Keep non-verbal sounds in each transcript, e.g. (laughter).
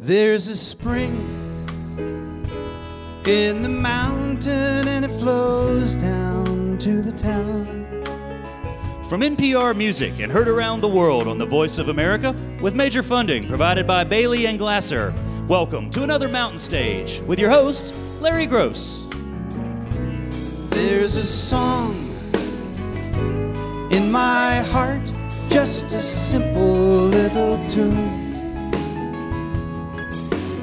There's a spring in the mountain and it flows down to the town. From NPR Music and heard around the world on the Voice of America, with major funding provided by Bailey and Glasser. Welcome to another Mountain Stage with your host, Larry Groce. There's a song in my heart, just a simple little tune.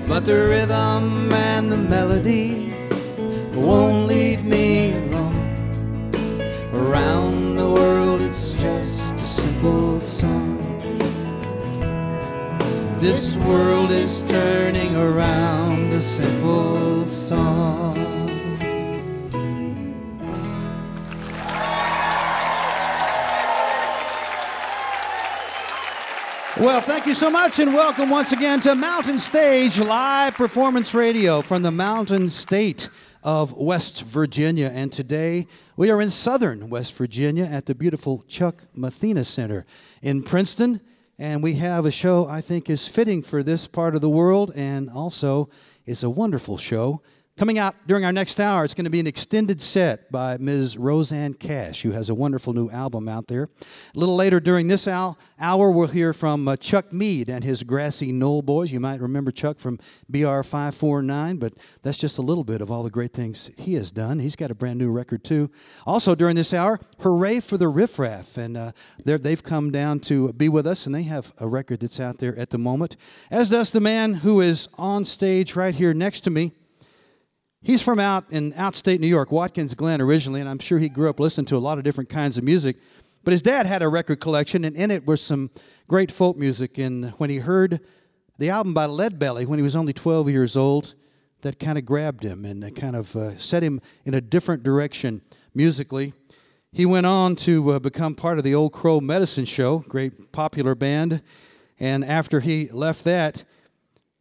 But the rhythm and the melody won't leave me alone. Around the world, it's just a simple song. This world is turning around a simple song. Well, thank you so much, and welcome once again to Mountain Stage Live Performance Radio from the Mountain State of West Virginia. And today we are in southern West Virginia at the beautiful Chuck Mathena Center in Princeton. And we have a show I think is fitting for this part of the world and also is a wonderful show. Coming out during our next hour, it's going to be an extended set by Ms. Rosanne Cash, who has a wonderful new album out there. A little later during this hour, we'll hear from uh, Chuck Mead and his Grassy Knoll Boys. You might remember Chuck from BR 549, but that's just a little bit of all the great things he has done. He's got a brand new record, too. Also, during this hour, hooray for the Riff Raff. And uh, they've come down to be with us, and they have a record that's out there at the moment, as does the man who is on stage right here next to me. He's from out in outstate New York, Watkins Glen originally, and I'm sure he grew up listening to a lot of different kinds of music. But his dad had a record collection, and in it was some great folk music. And when he heard the album by Leadbelly when he was only 12 years old, that kind of grabbed him and kind of uh, set him in a different direction musically. He went on to uh, become part of the Old Crow Medicine Show, great popular band. And after he left that,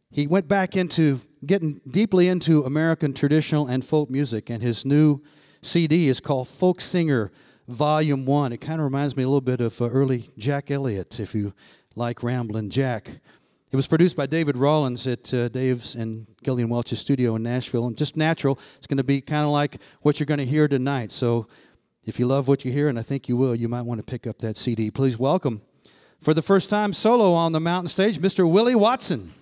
he went back into getting deeply into American traditional and folk music, and his new CD is called Folk Singer Volume 1. It kind of reminds me a little bit of uh, early Jack Elliott, if you like Ramblin' Jack. It was produced by David Rawlings at uh, Dave's and Gillian Welch's studio in Nashville, and just natural. It's going to be kind of like what you're going to hear tonight. So if you love what you hear, and I think you will, you might want to pick up that CD. Please welcome, for the first time solo on the mountain stage, Mr. Willie Watson.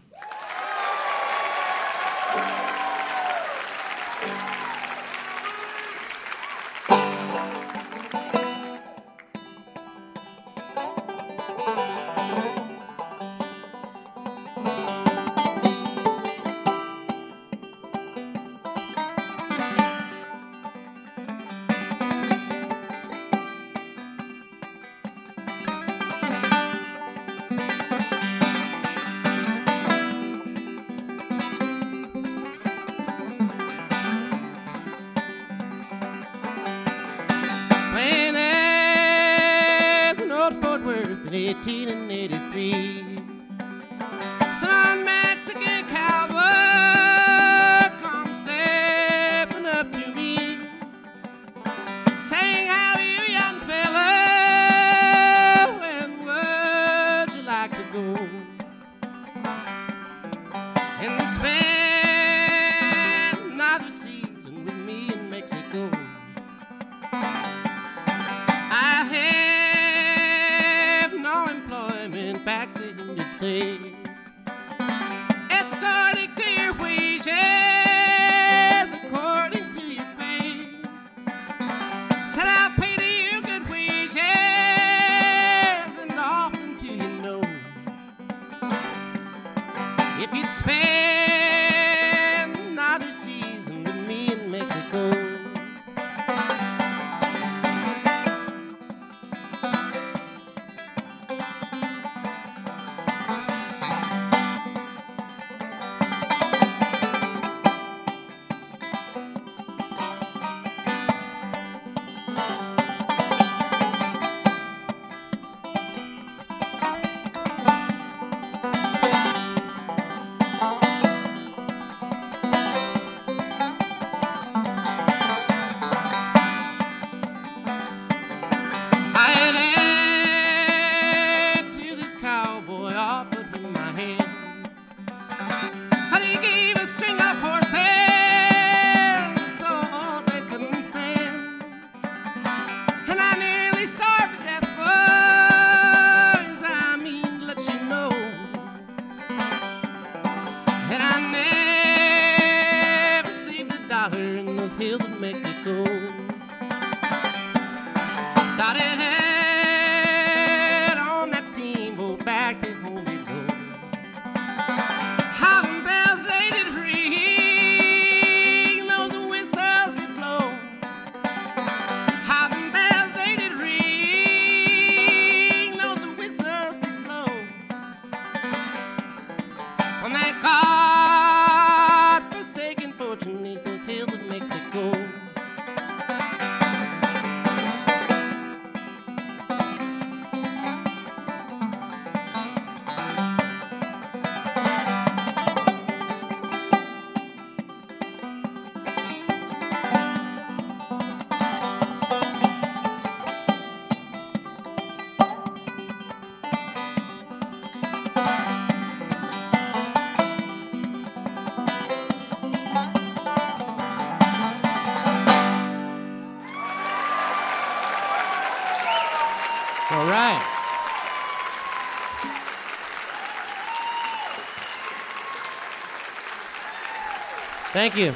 Thank you.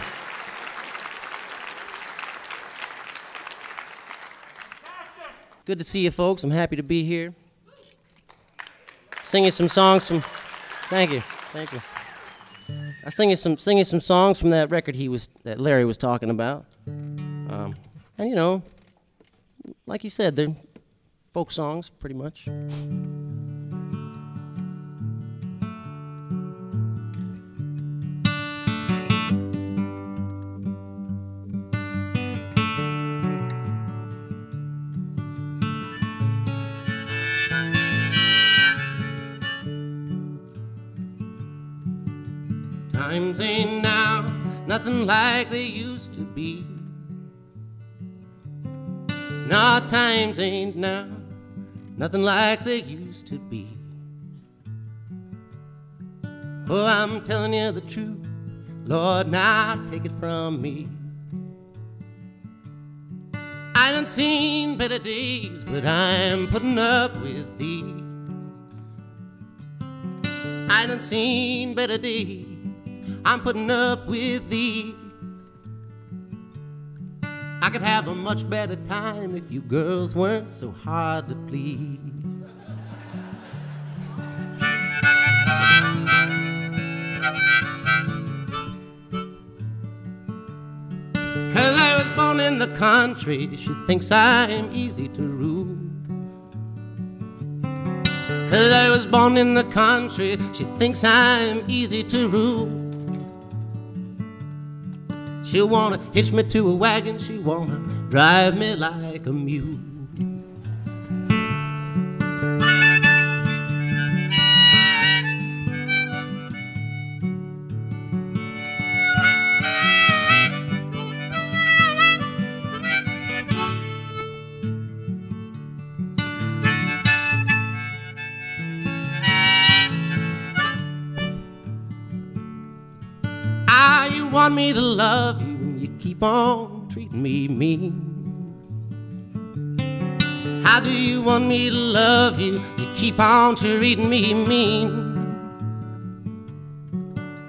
Good to see you, folks. I'm happy to be here. Singing some songs from. Thank you. Thank you. I singing some singing some songs from that record he was that Larry was talking about. Um, and you know, like he said, they're folk songs, pretty much. Like they used to be. No, times ain't now nothing like they used to be. Oh, I'm telling you the truth, Lord, now take it from me. I done seen better days, but I'm putting up with these. I done seen better days. I'm putting up with these. I could have a much better time if you girls weren't so hard to please. Cause I was born in the country, she thinks I'm easy to rule. Cause I was born in the country, she thinks I'm easy to rule. She wanna hitch me to a wagon, she wanna drive me like a mule. Want me to love you and you keep on treating me mean. How do you want me to love you? You keep on treating me mean.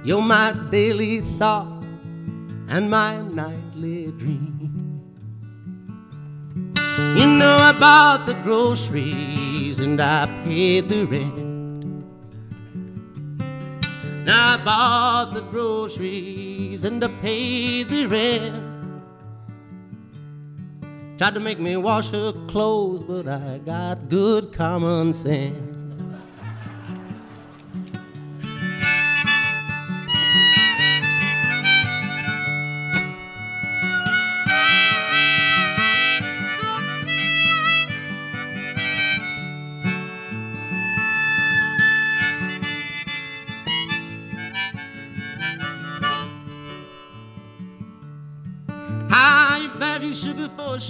You're my daily thought and my nightly dream. You know I bought the groceries and I paid the rent. Now I bought the groceries and I paid the rent. Tried to make me wash her clothes, but I got good common sense.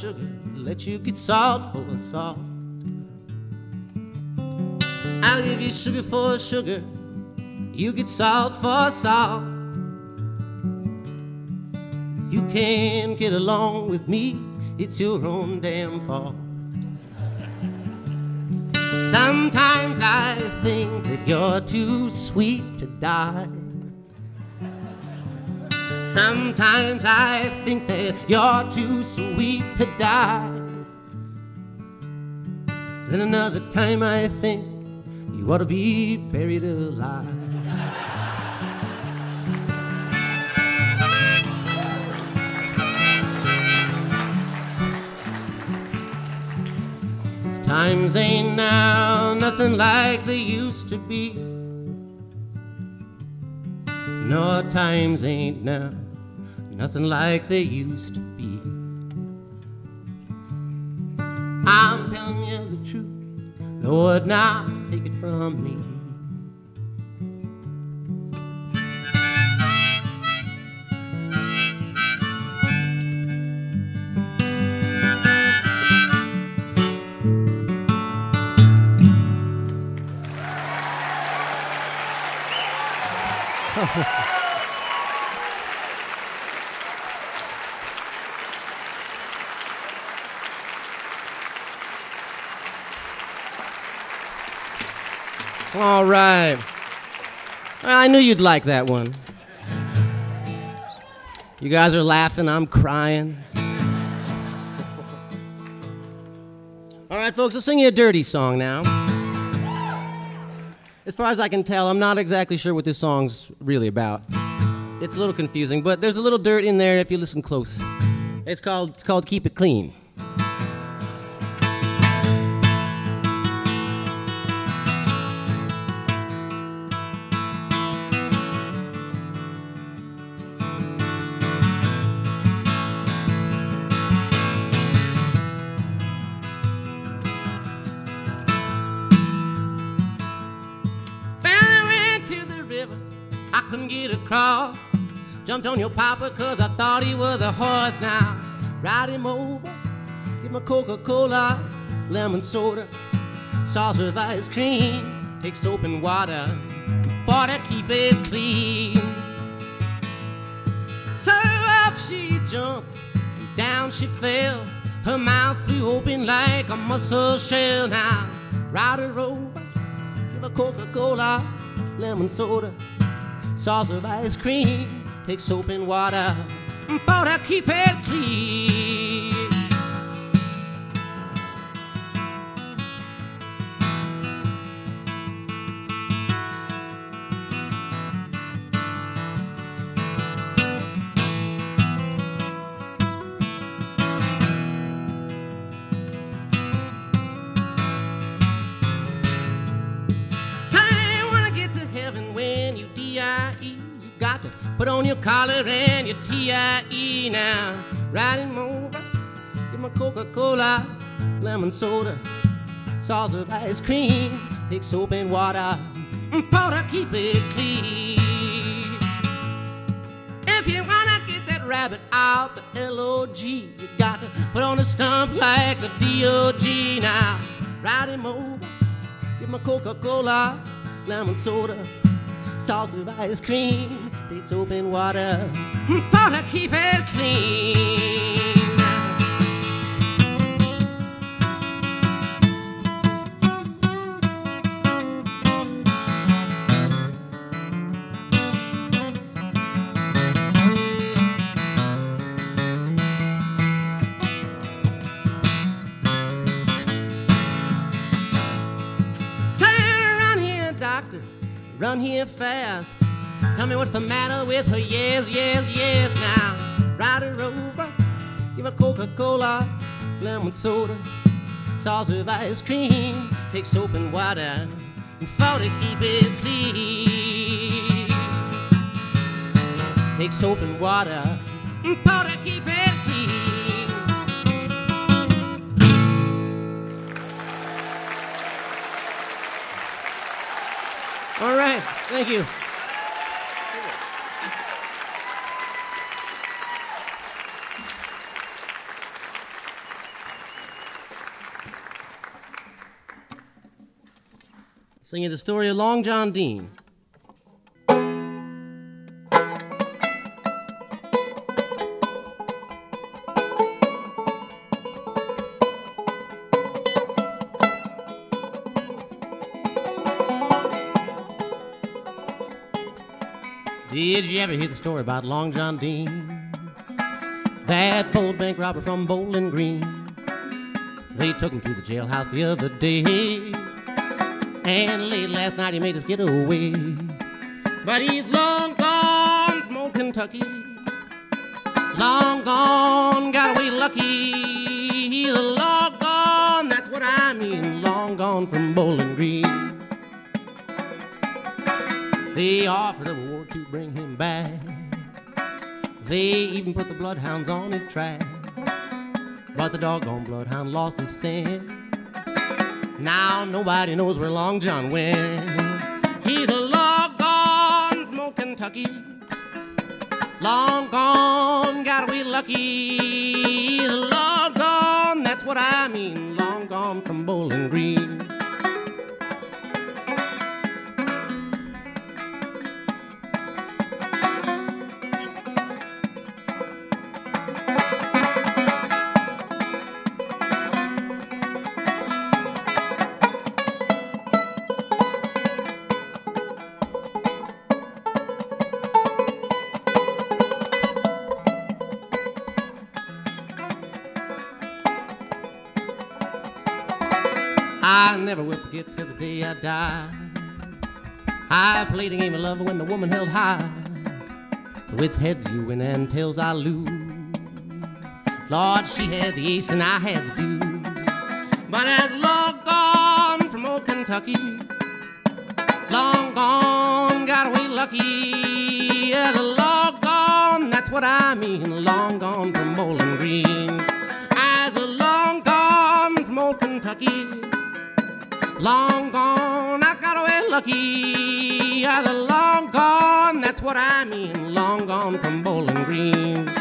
Sugar let you get salt for salt. I'll give you sugar for sugar, you get salt for salt. If you can't get along with me, it's your own damn fault. Sometimes I think that you're too sweet to die. Sometimes I think that you're too sweet to die. Then another time I think you ought to be buried alive. Times ain't now nothing like they used to be. No, times ain't now nothing like they used to be. I'm telling you the truth, Lord, now take it from me. All right. I knew you'd like that one. You guys are laughing, I'm crying. All right, folks, I'll sing you a dirty song now. As far as I can tell, I'm not exactly sure what this song's really about. It's a little confusing, but there's a little dirt in there if you listen close. It's called, it's called Keep It Clean. Jumped on your papa cause I thought he was a horse now. Ride him over. Give him a Coca-Cola, lemon soda, sauce with ice cream. Take soap and water. For to keep it clean. So up she jumped, down she fell. Her mouth flew open like a mussel shell. Now, ride her over, give her Coca-Cola, lemon soda, sauce with ice cream, take soap and water, for to keep it clean. Put on your collar and your T-I-E now. Ride him over, give my Coca-Cola, lemon soda, sauce of ice cream, take soap and water, and to keep it clean. If you wanna get that rabbit out the L-O-G, you got to put on a stump like the D-O-G now. Ride him over. Give my Coca-Cola, lemon soda, sauce with ice cream, take open water, for to keep it clean. Run here fast. Tell me what's the matter with her. Yes, yes, yes. Now, ride her over, give her Coca-Cola, lemon soda, sauce with ice cream, take soap and water, for to keep it clean. Take soap and water, for to keep it clean. All right, thank you. Singing the story of Long John Dean. Did you ever hear the story about Long John Dean? That bold bank robber from Bowling Green. They took him to the jailhouse the other day. And late last night he made his getaway. But he's long gone from old Kentucky. Long gone, got away lucky. He's long gone, that's what I mean. Long gone from Bowling Green. They offered a reward to bring him back. They even put the bloodhounds on his track. But the doggone bloodhound lost his scent. Now nobody knows where Long John went. He's a long gone from Kentucky. Long gone, got away lucky. He's long gone, that's what I mean. Long gone from Bowling Green. I die. I played a game of love when the woman held high. So it's heads you win and tails I lose. Lord, she had the ace and I had the deuce. But as long gone from old Kentucky, long gone, got away lucky. As long gone, that's what I mean. Long gone from Bowling Green. As long gone from old Kentucky. Long gone, I got away lucky. I was long gone, that's what I mean. Long gone from Bowling Green.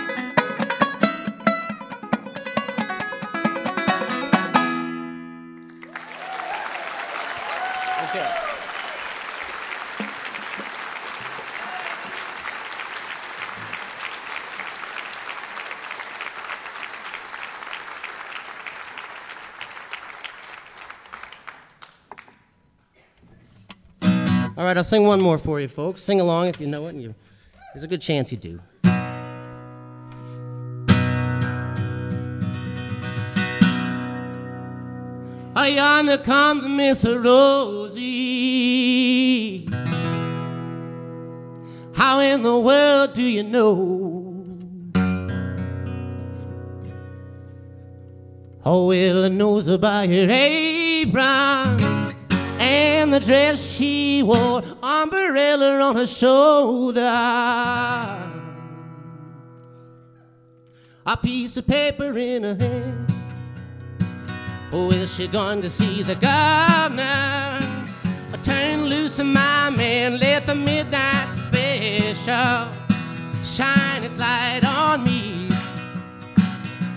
Right, I'll sing one more for you, folks. Sing along if you know it, and you, there's a good chance you do. Yonder comes Miss Rosie. How in the world do you know? Oh, well, I knows about your apron and the dress she wore, umbrella on her shoulder. A piece of paper in her hand. Oh, is she going to see the governor? I turn loose of my man, let the midnight special shine its light on me.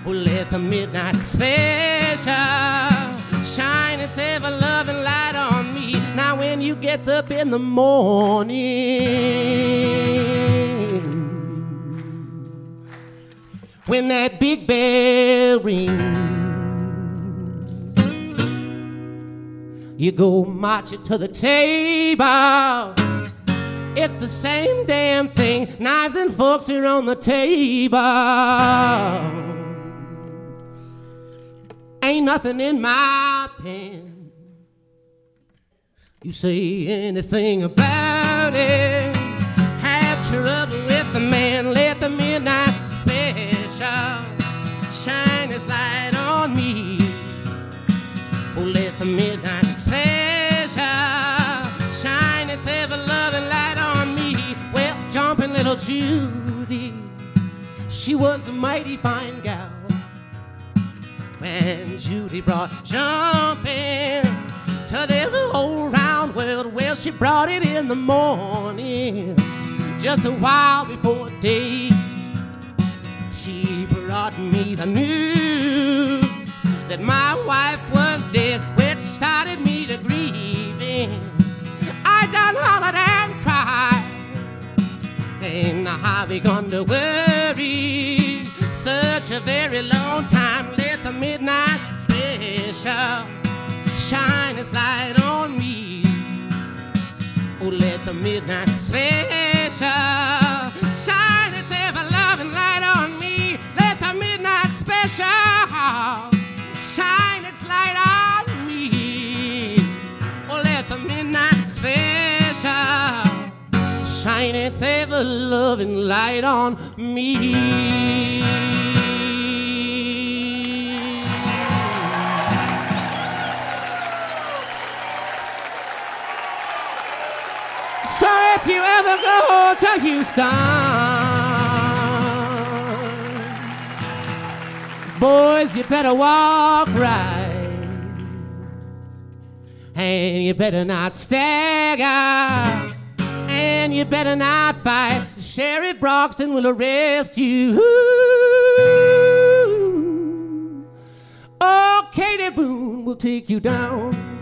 Oh, let the midnight special shine its ever loving light on me. Now, when you get up in the morning, when that big bell rings, you go marching to the table. It's the same damn thing. Knives and forks are on the table. Ain't nothing in my pen. You say anything about it. Have trouble with the man. Let the midnight special shine its light on me. Oh, let the midnight special shine its ever loving light on me. Well, jumping little Judy, she was a mighty fine gal. When Judy brought jumping to this whole round world, well, she brought it in the morning, just a while before day. She brought me the news that my wife was dead, which started me to grieving. I done hollered and cried, then I begun to worry. Such a very long time, let the midnight special shine its light on me. Oh, let the midnight special. Shine its ever loving light on me. Let the midnight special shine its light on me. Oh, let the midnight special shine its ever loving light on me. If you ever go to Houston, boys, you better walk right. And you better not stagger. And you better not fight. Sheriff Broxton will arrest you. Oh, Katie Boone will take you down.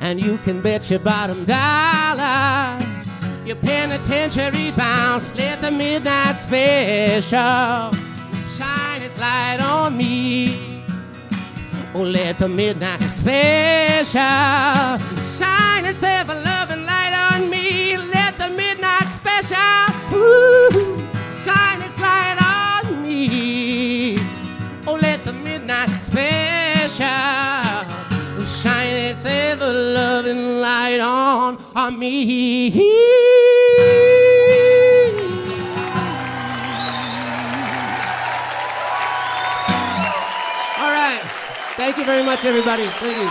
And you can bet your bottom dollar you're penitentiary bound. Let the midnight special shine its light on me. Oh, let the midnight special shine its ever loving light on me. Let the midnight special woo, shine its light on me. Oh, let the midnight special shine its ever loving light on, on me. All right. Thank you very much, everybody. Thank you.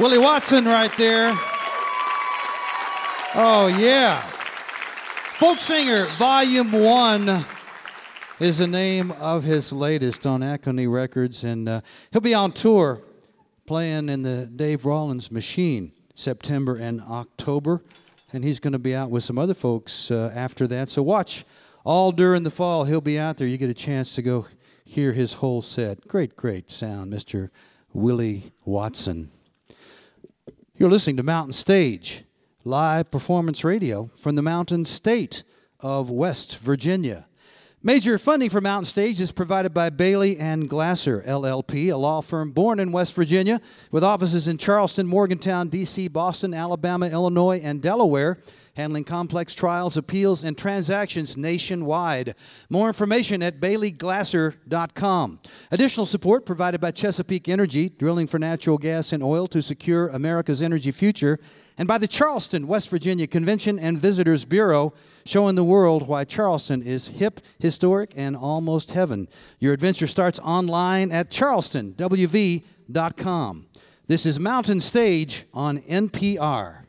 Willie Watson right there. Oh, yeah. Folk Singer Volume 1 is the name of his latest on Acony Records, and uh, he'll be on tour playing in the Dave Rawlings Machine September and October, and he's going to be out with some other folks uh, after that. So watch all during the fall. He'll be out there. You get a chance to go hear his whole set. Great, great sound, Mr. Willie Watson. You're listening to Mountain Stage, live performance radio from the mountain state of West Virginia. Major funding for Mountain Stage is provided by Bailey and Glasser LLP, a law firm born in West Virginia with offices in Charleston, Morgantown, D.C., Boston, Alabama, Illinois, and Delaware, handling complex trials, appeals, and transactions nationwide. More information at baileyglasser.com. Additional support provided by Chesapeake Energy, drilling for natural gas and oil to secure America's energy future, and by the Charleston, West Virginia Convention and Visitors Bureau, showing the world why Charleston is hip, historic, and almost heaven. Your adventure starts online at charlestonwv.com. This is Mountain Stage on NPR.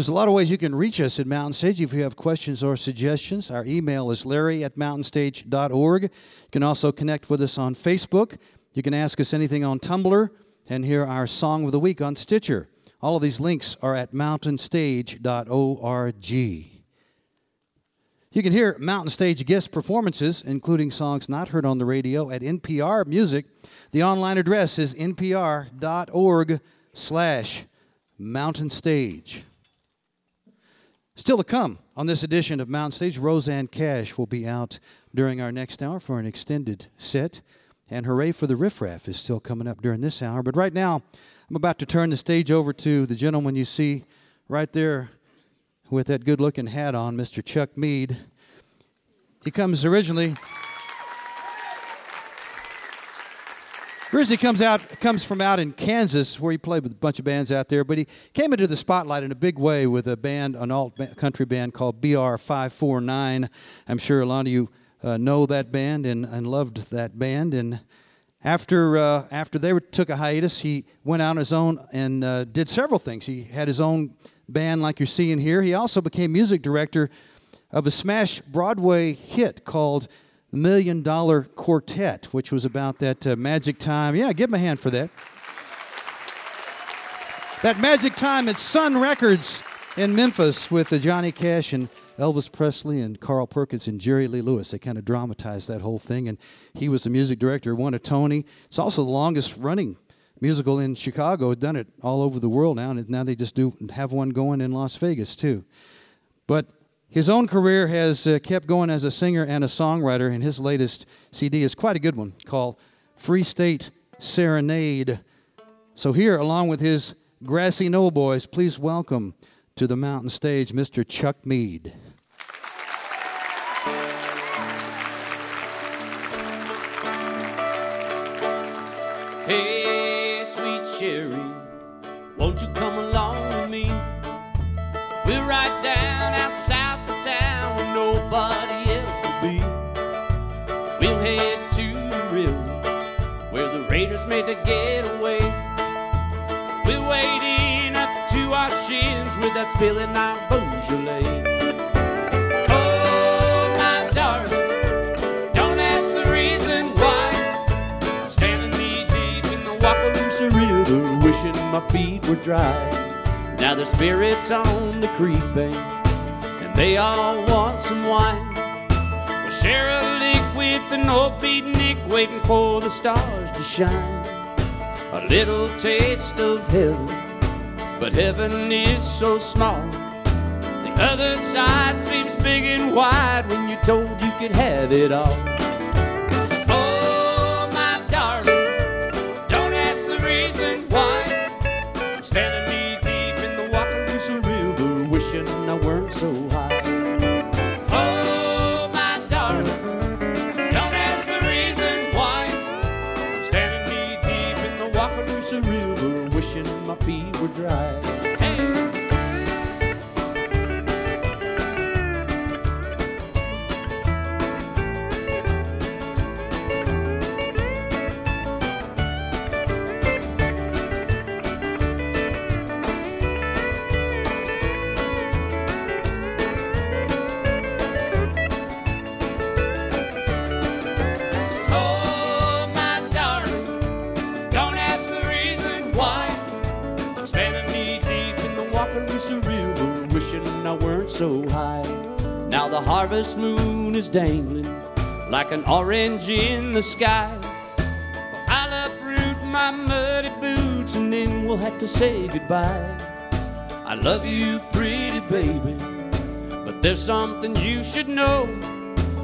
There's a lot of ways you can reach us at Mountain Stage if you have questions or suggestions. Our email is larry at mountainstage.org. You can also connect with us on Facebook. You can ask us anything on Tumblr and hear our Song of the Week on Stitcher. All of these links are at mountainstage.org. You can hear Mountain Stage guest performances, including songs not heard on the radio, at NPR Music. The online address is npr.org slash mountain stage. Still to come on this edition of Mountain Stage, Rosanne Cash will be out during our next hour for an extended set. And Hooray for the Riff Raff is still coming up during this hour. But right now, I'm about to turn the stage over to the gentleman you see right there with that good looking hat on, Mr. Chuck Mead. He comes originally Originally comes out comes from out in Kansas, where he played with a bunch of bands out there. But he came into the spotlight in a big way with a band, an alt country band called BR Five Four Nine. I'm sure a lot of you uh, know that band and, and loved that band. And after uh, after they were, took a hiatus, he went out on his own and uh, did several things. He had his own band, like you're seeing here. He also became music director of a smash Broadway hit called the Million Dollar Quartet, which was about that uh, magic time. Yeah, give him a hand for that. That magic time at Sun Records in Memphis with uh, Johnny Cash and Elvis Presley and Carl Perkins and Jerry Lee Lewis. They kind of dramatized that whole thing, and he was the music director, won a Tony. It's also the longest running musical in Chicago. It's Done it all over the world now, and now they just do have one going in Las Vegas too. But his own career has uh, kept going as a singer and a songwriter, and his latest CD is quite a good one called Free State Serenade. So, here, along with his Grassy Knoll Boys, please welcome to the mountain stage Mr. Chuck Mead. Hey, sweet Sherry, won't you Made the getaway. We'll wade in up to our shins without spilling our Beaujolais. Oh, my darling, don't ask the reason why. Standing knee deep in the River, wishing my feet were dry. Now the spirits on the creek bank, and they all want some wine. We'll share a lick with an old beatnik, waiting for the stars to shine. Little taste of heaven, but heaven is so small. The other side seems big and wide when you're told you could have it all. Oh, my darling, don't ask the reason why. I'm standing knee deep in the River, wishing I weren't so my feet were dry. So high. Now the harvest moon is dangling like an orange in the sky. I'll uproot my muddy boots and then we'll have to say goodbye. I love you, pretty baby, but there's something you should know.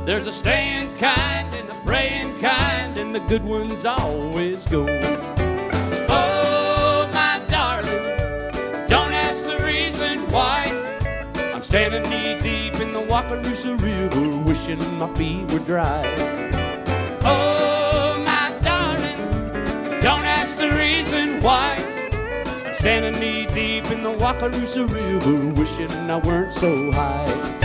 There's a staying kind and a praying kind, and the good ones always go. Standing knee deep in the Wakarusa River, wishing my feet were dry. Oh, my darling, don't ask the reason why. I'm standing knee deep in the Wakarusa River, wishing I weren't so high.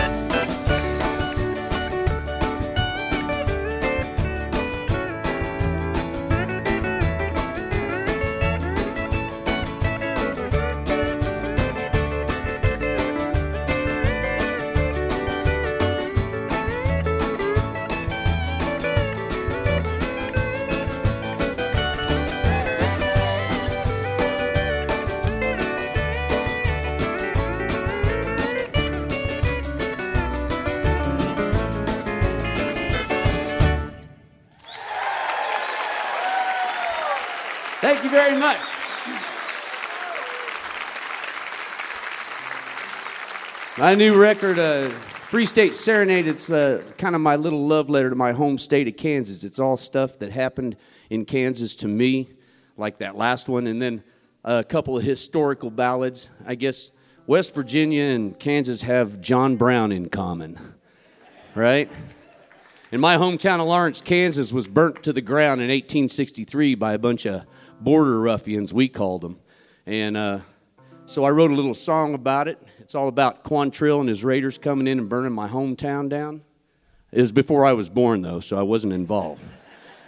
very much. My new record, uh, Free State Serenade, it's uh, kind of my little love letter to my home state of Kansas. It's all stuff that happened in Kansas to me, like that last one, and then a couple of historical ballads. I guess West Virginia and Kansas have John Brown in common, right? And my hometown of Lawrence, Kansas was burnt to the ground in 1863 by a bunch of border ruffians, we called them. And uh, so I wrote a little song about it. It's all about Quantrill and his raiders coming in and burning my hometown down. It was before I was born, though, so I wasn't involved.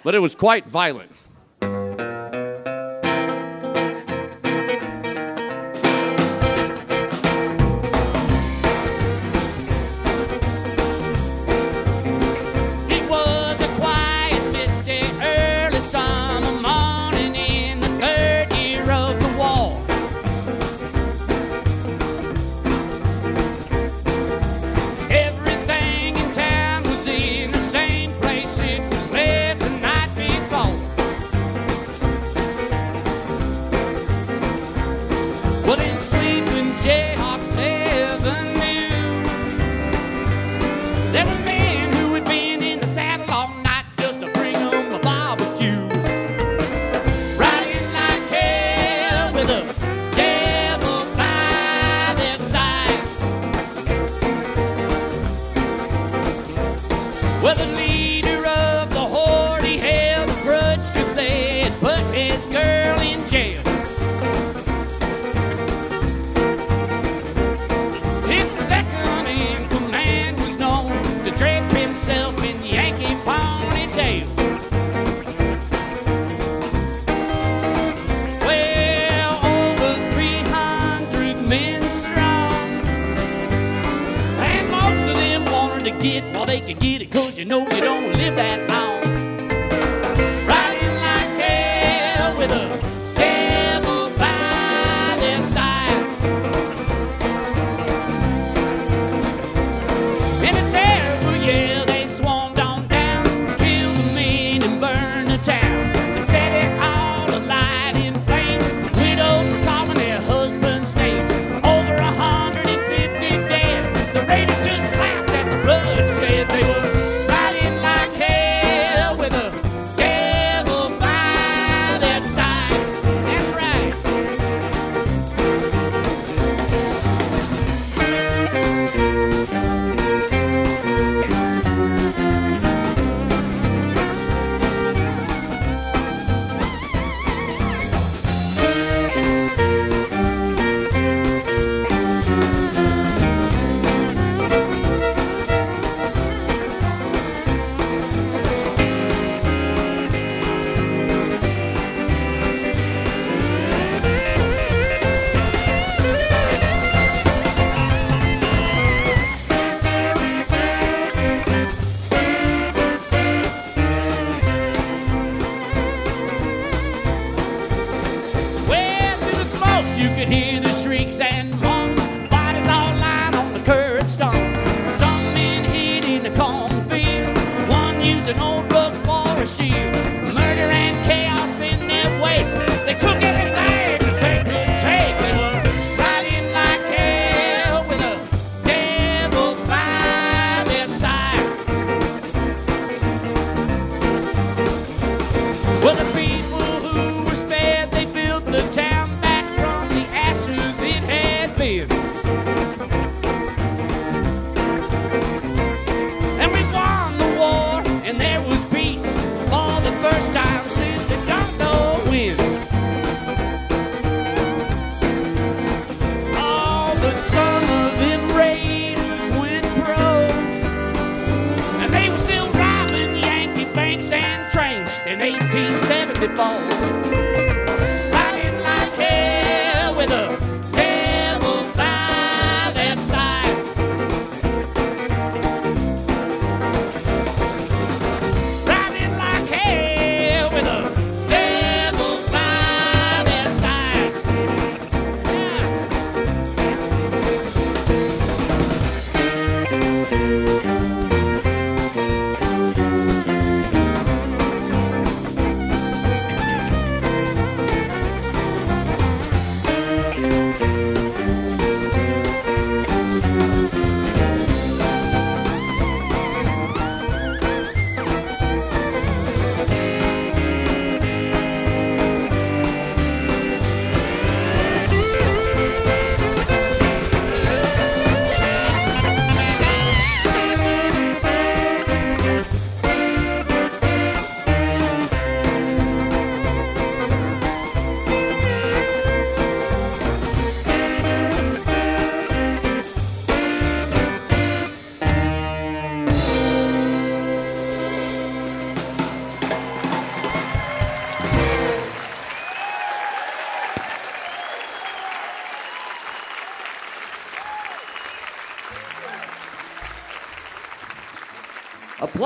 but it was quite violent.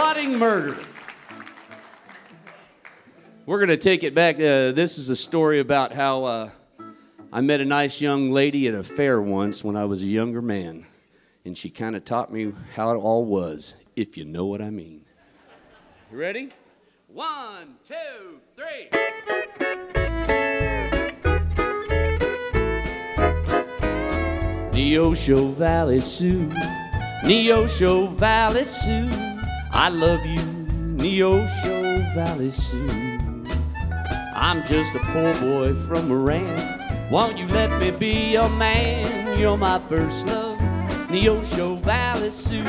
Plotting murder. We're going to take it back. Uh, this is a story about how uh, I met a nice young lady at a fair once when I was a younger man. And she kind of taught me how it all was, if you know what I mean. You ready? One, two, three. Neosho Valley Sue, Neosho Valley Sue, I love you, Neosho Valley Sue. I'm just a poor boy from Moran. Won't you let me be your man? You're my first love, Neosho Valley Sue.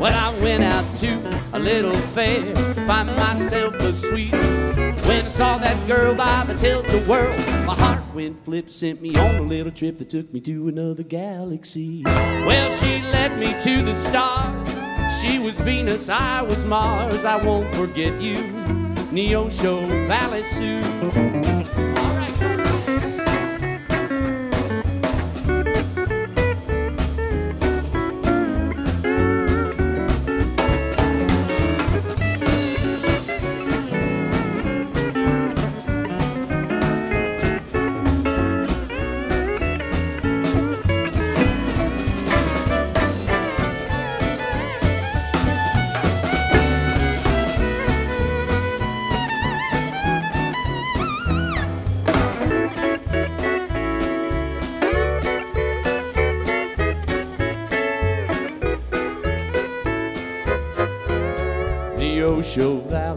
Well, I went out to a little fair, find myself a sweet. When I saw that girl by the tilt-a-whirl, my heart went flip, sent me on a little trip that took me to another galaxy. Well, she led me to the stars. She was Venus, I was Mars. I won't forget you, Neosho Valley Sue.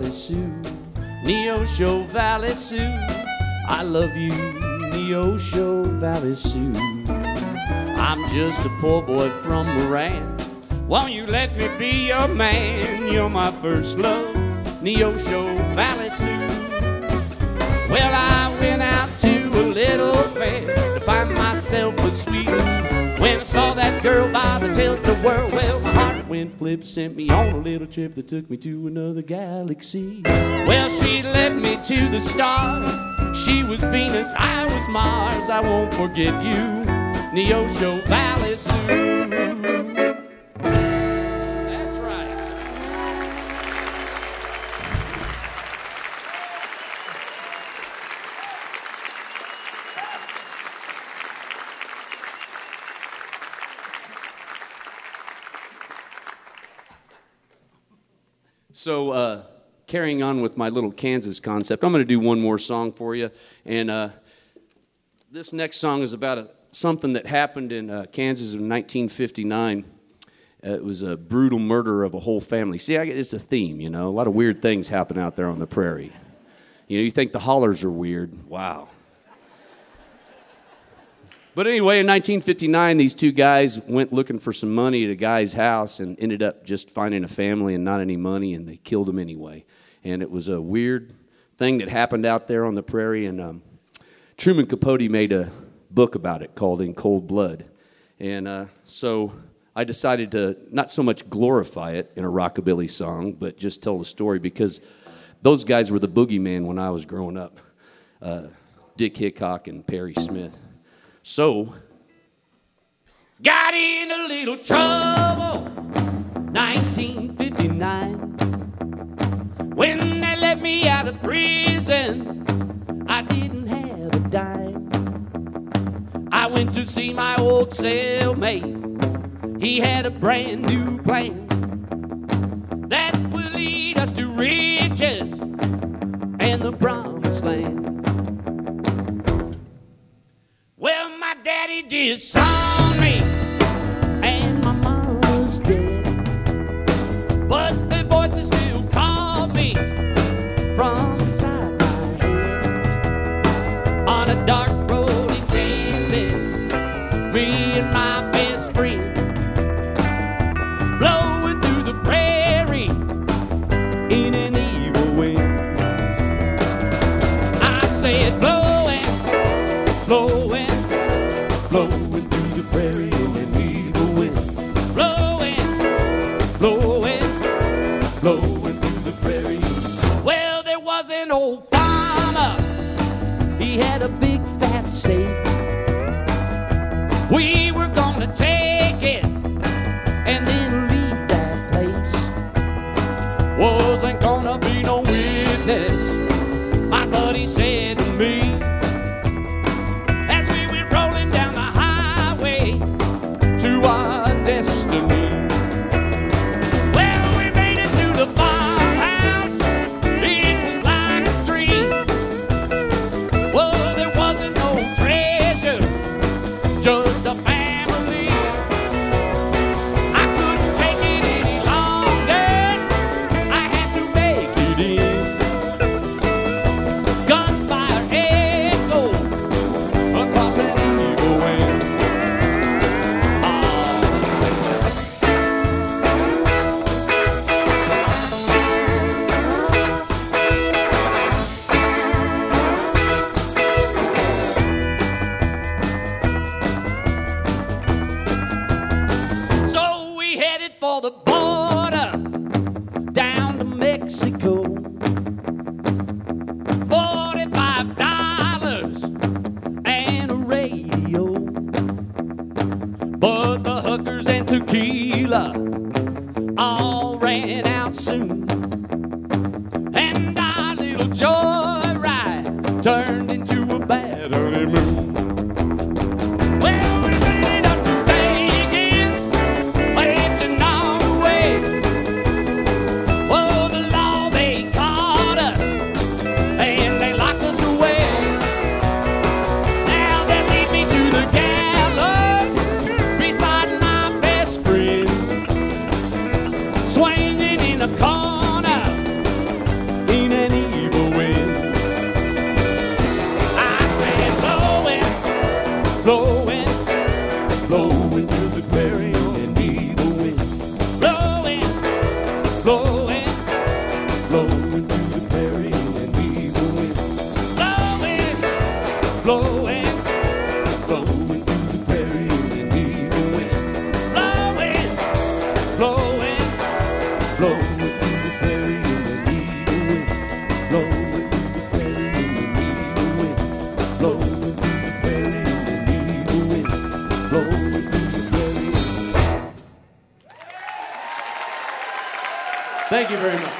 Valley Neosho Valley Sue, I love you, Neosho Valley Sue. I'm just a poor boy from Moran. Won't you let me be your man? You're my first love, Neosho Valley Sue. Well, I went out to a little fair to find myself a sweet. When I saw that girl by the tilt-a-whirl, well, my heart went flip, sent me on a little trip that took me to another galaxy. Well, she led me to the stars. She was Venus, I was Mars. I won't forget you, Neosho Valley So, uh, carrying on with my little Kansas concept, I'm going to do one more song for you. And uh, this next song is about a, something that happened in uh, Kansas in 1959. Uh, it was a brutal murder of a whole family. See, I, it's a theme, you know. A lot of weird things happen out there on the prairie. You know, you think the hollers are weird. Wow. But anyway, in 1959, these two guys went looking for some money at a guy's house and ended up just finding a family and not any money, and they killed him anyway. And it was a weird thing that happened out there on the prairie. And um, Truman Capote made a book about it called In Cold Blood. And uh, so I decided to not so much glorify it in a rockabilly song, but just tell the story because those guys were the boogeyman when I was growing up uh, Dick Hickock and Perry Smith. So, got in a little trouble, 1959. When they let me out of prison, I didn't have a dime. I went to see my old cellmate. He had a brand new plan that will lead us to riches and the promised land. Daddy disowned He had you very much.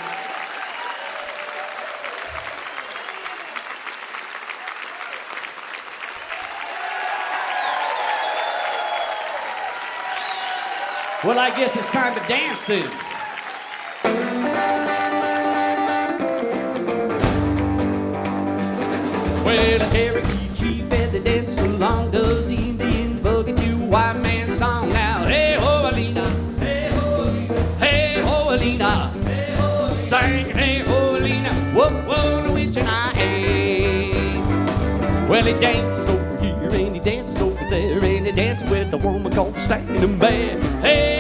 Well, I guess it's time to dance then. Well, Cherokee chief as he dances along does he he dances over here and he dances over there and he dances with a woman called Standing Bear. Hey.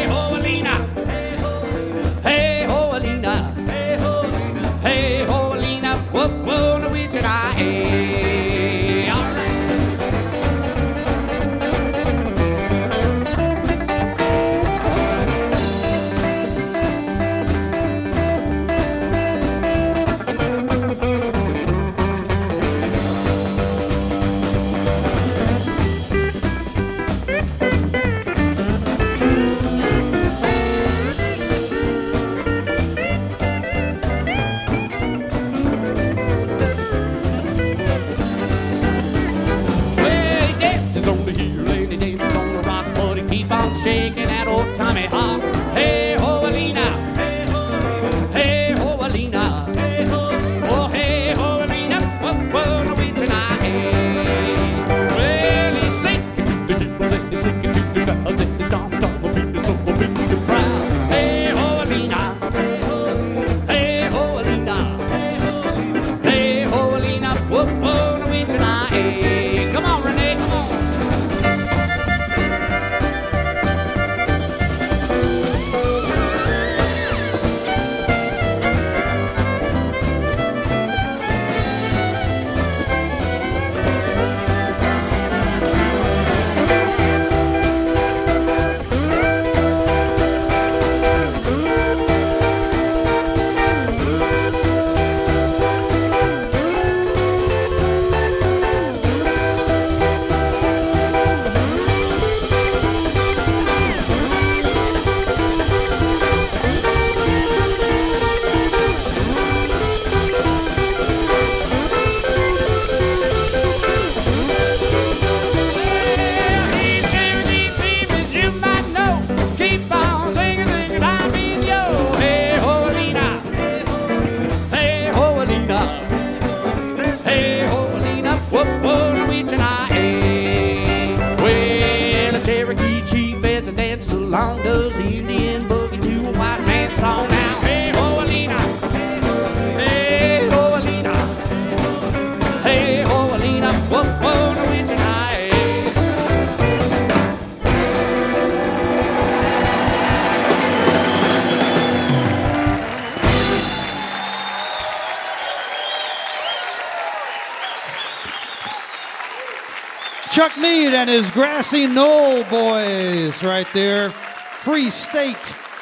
And his Grassy Knoll Boys right there. Free State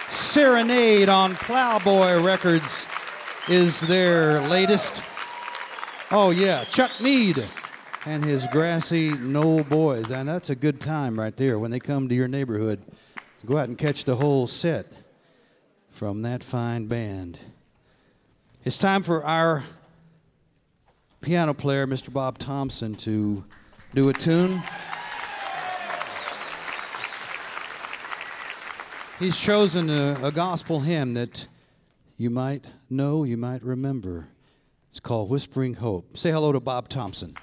Serenade on Plowboy Records is their latest. Oh, yeah, Chuck Mead and his Grassy Knoll Boys. And that's a good time right there when they come to your neighborhood. Go out and catch the whole set from that fine band. It's time for our piano player, Mr. Bob Thompson, to do a tune. He's chosen a, a, gospel hymn that you might know, you might remember. It's called Whispering Hope. Say hello to Bob Thompson.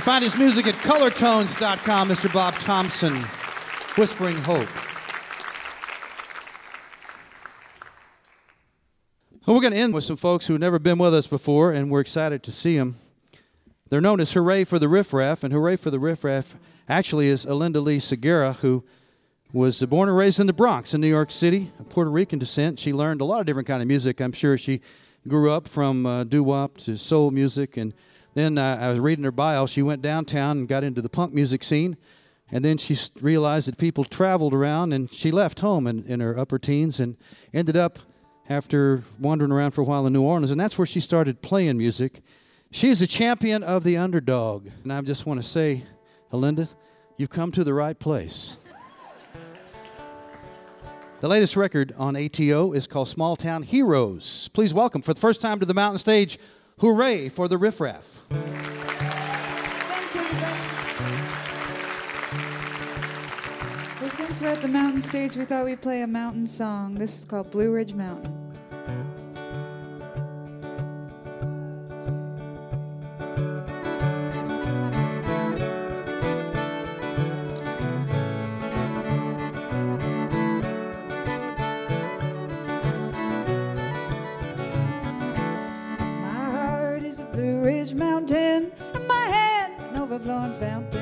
You find his music at colortones.com, Mr. Bob Thompson, Whispering Hope. Well, we're going to end with some folks who've never been with us before, and we're excited to see them. They're known as Hurray for the Riff Raff, and Hurray for the Riff Raff actually is Alynda Lee Segarra, who was born and raised in the Bronx in New York City, of Puerto Rican descent. She learned a lot of different kind of music. I'm sure she grew up from uh, doo-wop to soul music and then uh, I was reading her bio. She went downtown and got into the punk music scene. And then she realized that people traveled around and she left home in, in her upper teens and ended up after wandering around for a while in New Orleans. And that's where she started playing music. She's a champion of the underdog. And I just want to say, Alynda, you've come to the right place. the latest record on ATO is called Small Town Heroes. Please welcome, for the first time to the mountain stage, Hurray for the Riff Raff. Thanks, everybody. Well, since we're at the mountain stage, we thought we'd play a mountain song. This is called Blue Ridge Mountain. Lord Vamp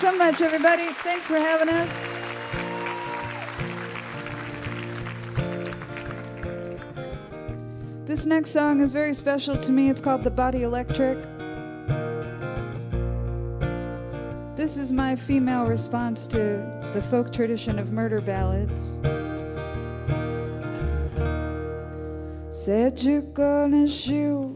so much, everybody. Thanks for having us. This next song is very special to me. It's called The Body Electric. This is my female response to the folk tradition of murder ballads. Said you're gonna shoot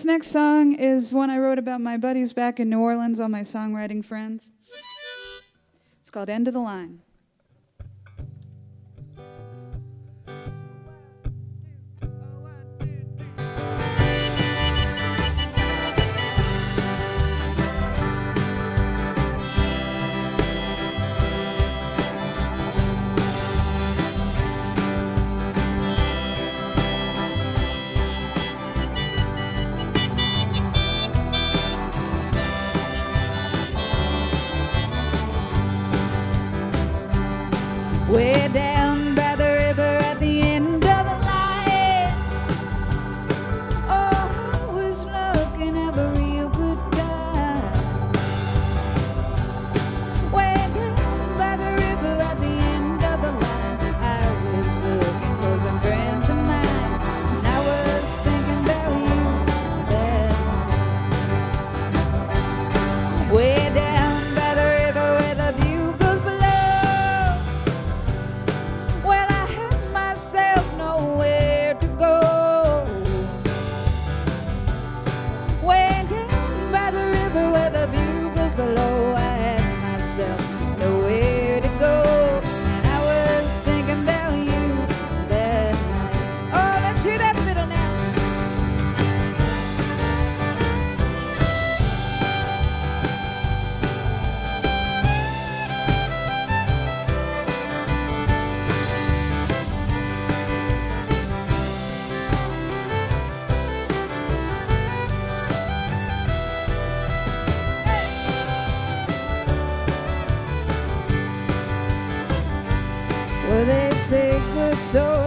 This next song is one I wrote about my buddies back in New Orleans, all my songwriting friends. It's called End of the Line. it's so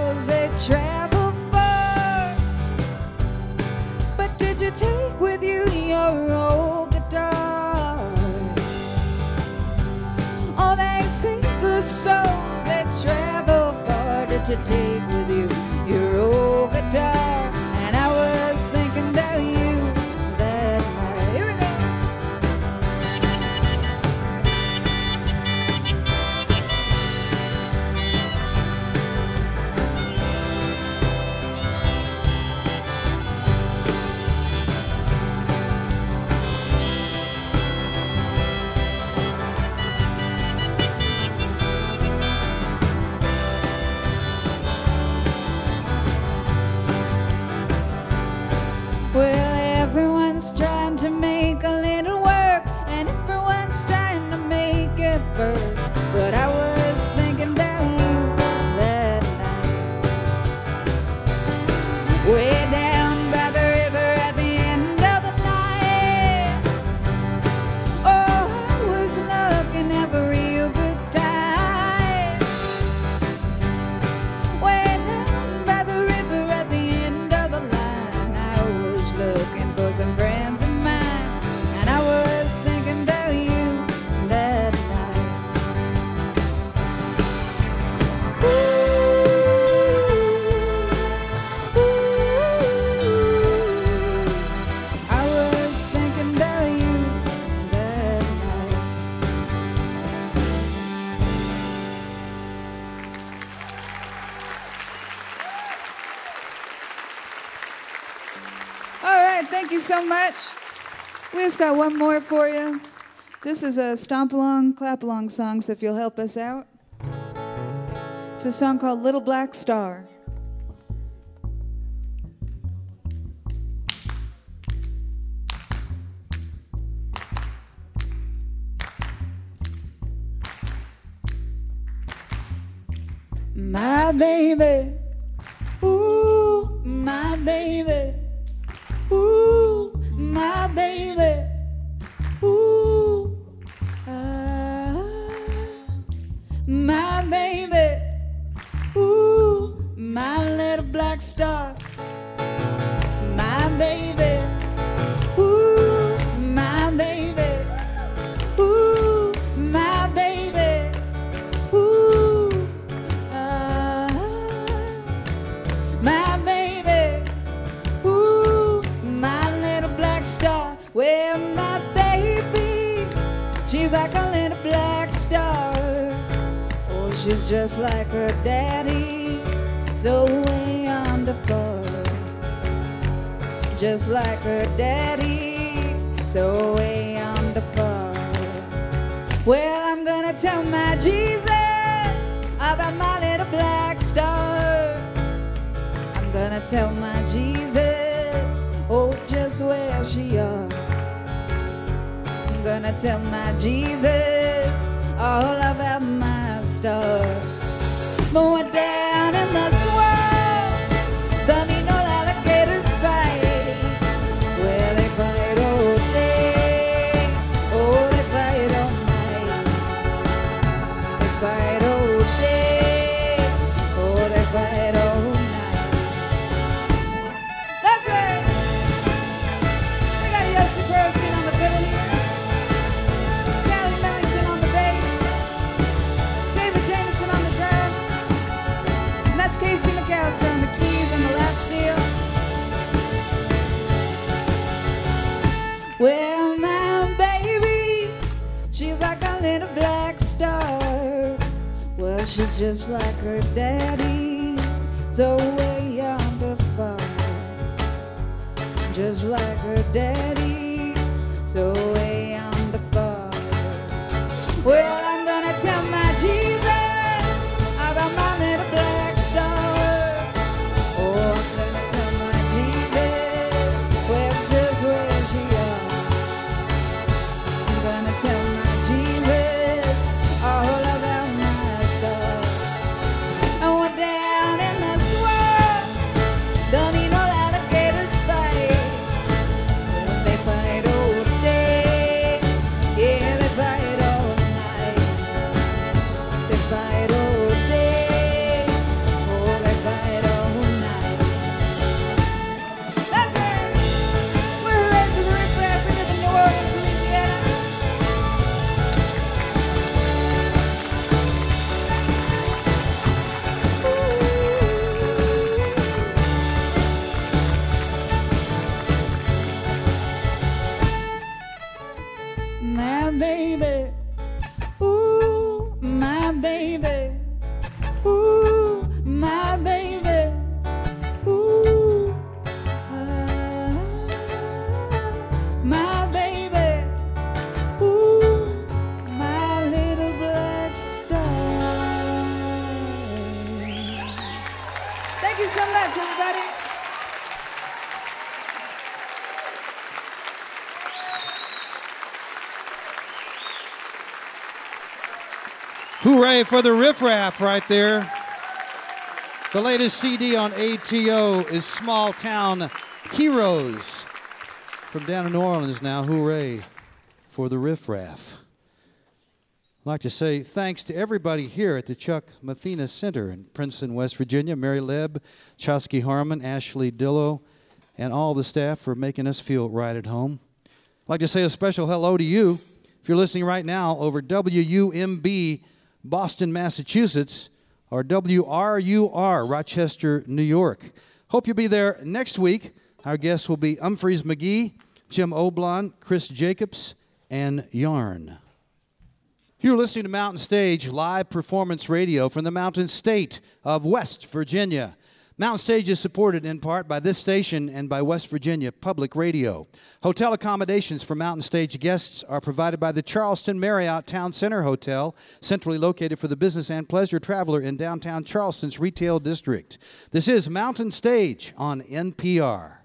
got one more for you. This is a stomp along, clap along song, so if you'll help us out. It's a song called Little Black Star. a black star. My baby, ooh, my baby, ooh, my baby, ooh, uh-huh. my baby, ooh, my little black star. Well, my baby, she's like a little black star. Oh, she's just like her daddy. So. just like her daddy, so way on the far. Well, I'm gonna tell my Jesus about my little black star. I'm gonna tell my Jesus, oh, just where she are. I'm gonna tell my Jesus all about my star. But down in the just like her daddy, so way on the far. Just like her daddy, so way on the far. Well. For the riffraff right there. The latest CD on ATO is Small Town Heroes. From down in New Orleans now, hooray for the riffraff. I'd like to say thanks to everybody here at the Chuck Mathena Center in Princeton, West Virginia. Mary Leb, Chosky Harmon, Ashley Dillo, and all the staff for making us feel right at home. I'd like to say a special hello to you. If you're listening right now over WUMB Boston, Massachusetts, or WRUR Rochester, New York. Hope you'll be there next week. Our guests will be Umphrey's McGee, Jim Oblon, Chris Jacobs, and Yarn. You're listening to Mountain Stage live performance radio from the Mountain State of West Virginia. Mountain Stage is supported in part by this station and by West Virginia Public Radio. Hotel accommodations for Mountain Stage guests are provided by the Charleston Marriott Town Center Hotel, centrally located for the business and pleasure traveler in downtown Charleston's retail district. This is Mountain Stage on NPR.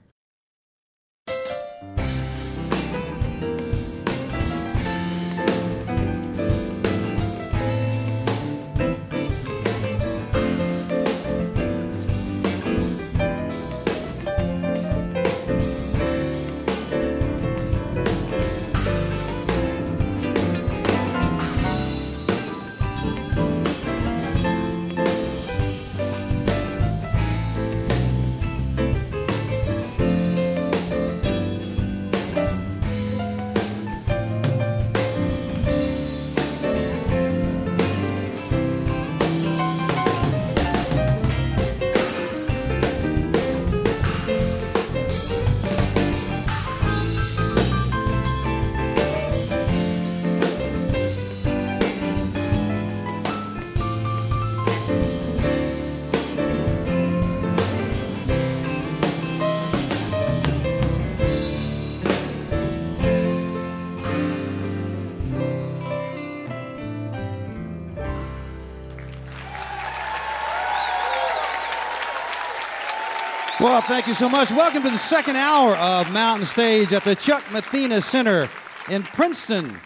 Well, thank you so much. Welcome to the second hour of Mountain Stage at the Chuck Mathena Center in Princeton,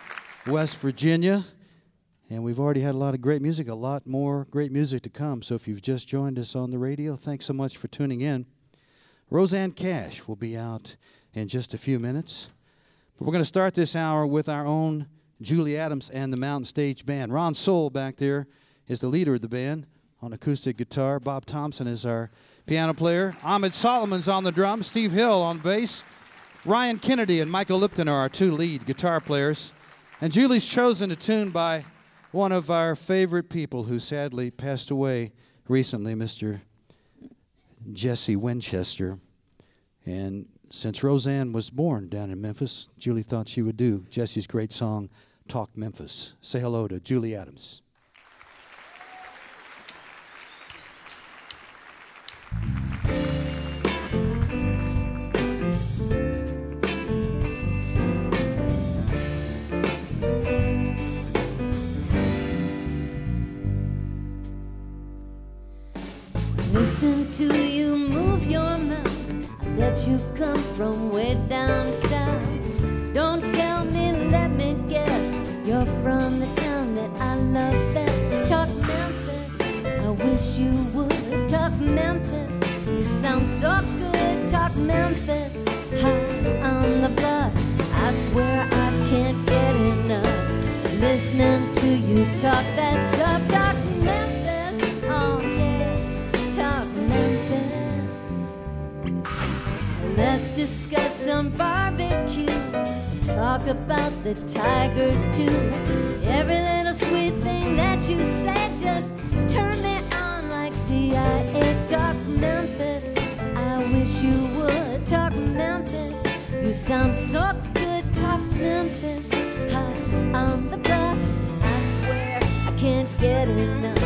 West Virginia. And we've already had a lot of great music, a lot more great music to come. So if you've just joined us on the radio, thanks so much for tuning in. Rosanne Cash will be out in just a few minutes. But we're going to start this hour with our own Julie Adams and the Mountain Stage Band. Ron Sowell back there is the leader of the band on acoustic guitar. Bob Thompson is our piano player. Ammed Solomon's on the drums. Steve Hill on bass. Ryan Kennedy and Michael Lipton are our two lead guitar players. And Julie's chosen a tune by one of our favorite people who sadly passed away recently, Mr. Jesse Winchester. And since Rosanne was born down in Memphis, Julie thought she would do Jesse's great song, Talk Memphis. Say hello to Julie Adams. Listen to you move your mouth. I bet you come from way down south. Don't tell me, let me guess. You're from the town that I love best. Talk Memphis, I wish you would. Memphis, you sound so good. Talk Memphis, high on the bluff. I swear I can't get enough. Listening to you talk that stuff. Talk Memphis, oh yeah. Talk Memphis. Let's discuss some barbecue. Talk about the Tigers too. Every little sweet thing that you say just turn me DIA. Talk Memphis. I wish you would talk Memphis. You sound so good. Talk Memphis. High on the bluff. I swear I can't get enough.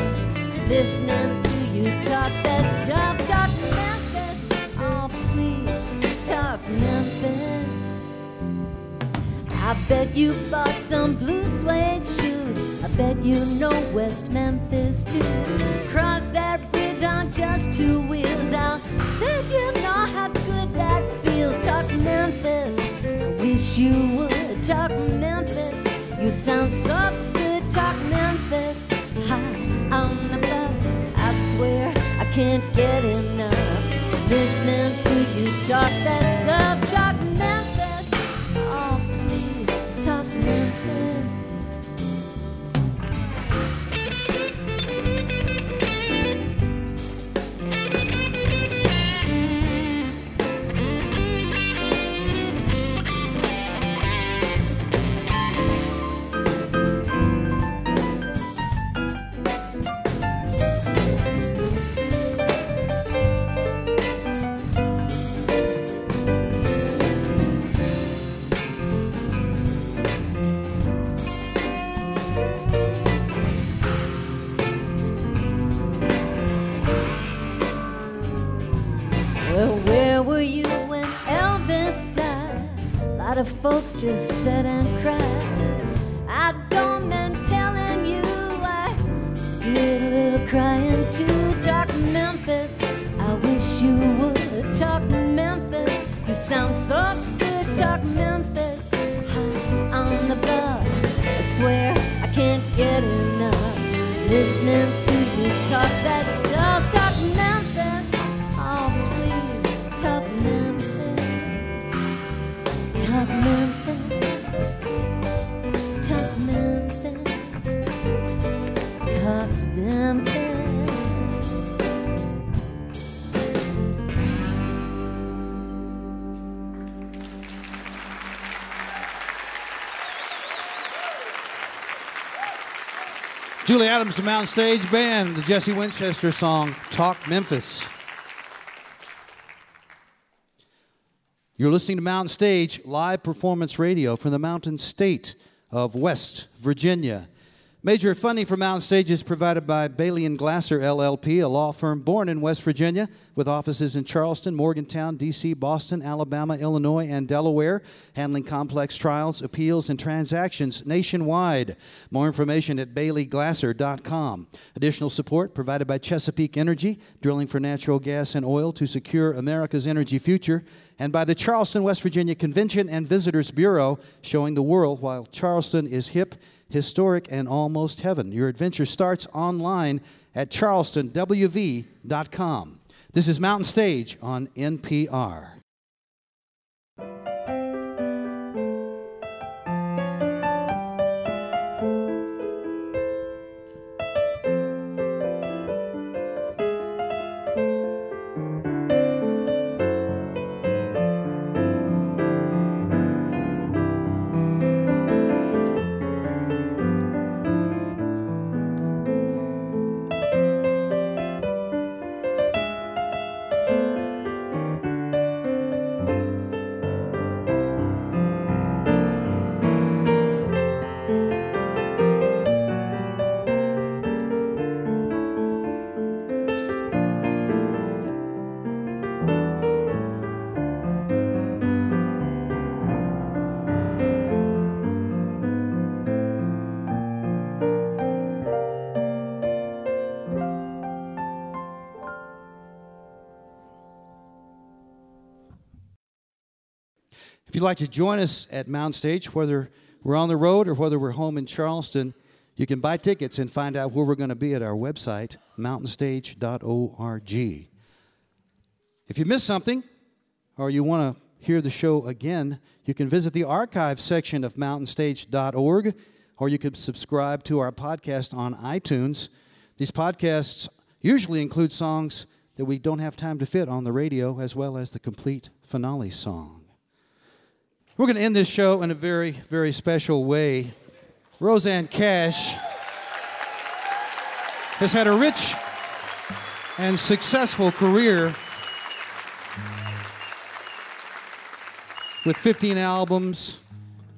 Listening to you talk that stuff. Talk Memphis. Oh, please talk Memphis. I bet you bought some blue suede shoes. I bet you know West Memphis too. Cross that legs on just two wheels. I'll bet you know how good that feels. Talk Memphis, I wish you would. Talk Memphis, you sound so good. Talk Memphis, high on the bluff. I swear I can't get enough listening to you talk that stuff. Talk just Julie Adams, the Mountain Stage Band, the Jesse Winchester song, Talk Memphis. You're listening to Mountain Stage live performance radio from the Mountain State of West Virginia. Major funding for Mountain Stage is provided by Bailey and Glasser LLP, a law firm born in West Virginia with offices in Charleston, Morgantown, D.C., Boston, Alabama, Illinois, and Delaware, handling complex trials, appeals, and transactions nationwide. More information at baileyglasser.com. Additional support provided by Chesapeake Energy, drilling for natural gas and oil to secure America's energy future and by the Charleston, West Virginia Convention and Visitors Bureau, showing the world while Charleston is hip, historic, and almost heaven. Your adventure starts online at charlestonwv.com. This is Mountain Stage on NPR. You'd like to join us at Mountain Stage, whether we're on the road or whether we're home in Charleston, you can buy tickets and find out where we're going to be at our website, mountainstage.org. If you missed something or you want to hear the show again, you can visit the archive section of mountainstage.org or you can subscribe to our podcast on iTunes. These podcasts usually include songs that we don't have time to fit on the radio, as well as the complete finale song. We're going to end this show in a very, very special way. Rosanne Cash has had a rich and successful career with 15 albums,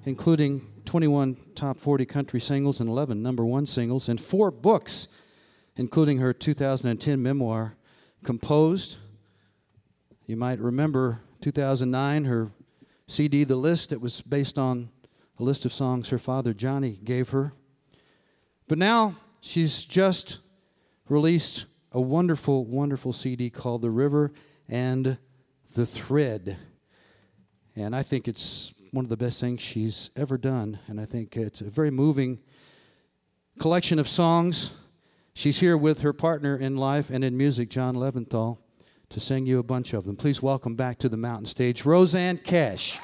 including 21 top 40 country singles and 11 number one singles, and four books, including her 2010 memoir, Composed. You might remember 2009, her CD, The List, that was based on a list of songs her father Johnny gave her. But now she's just released a wonderful, wonderful CD called The River and the Thread. And I think it's one of the best things she's ever done. And I think it's a very moving collection of songs. She's here with her partner in life and in music, John Leventhal, to sing you a bunch of them. Please welcome back to the mountain stage, Rosanne Cash.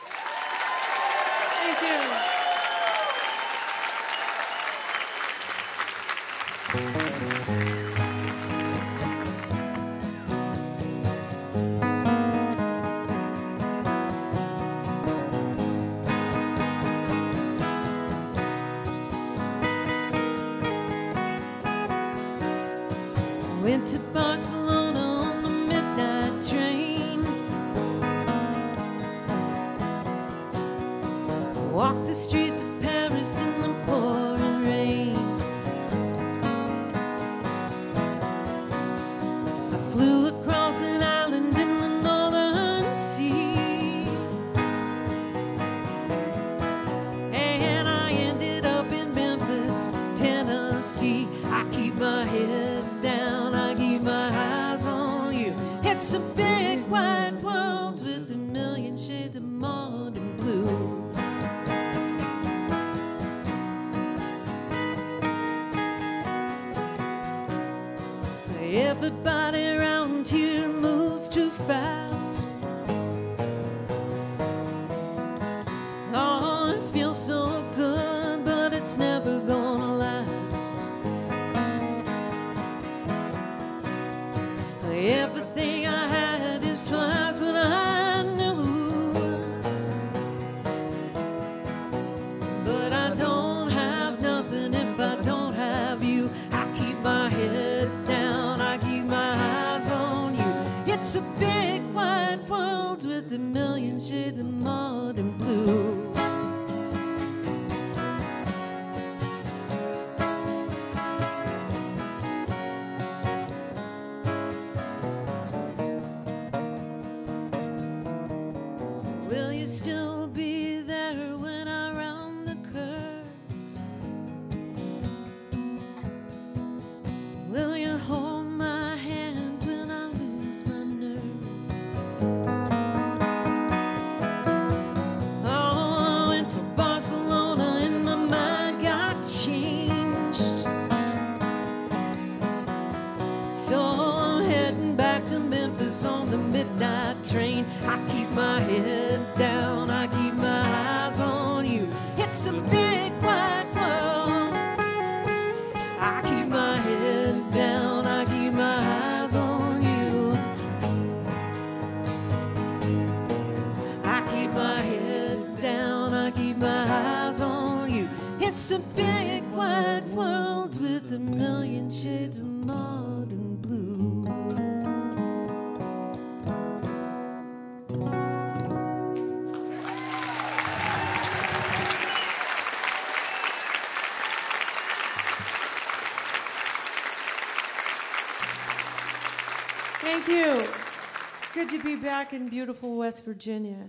Back in beautiful West Virginia.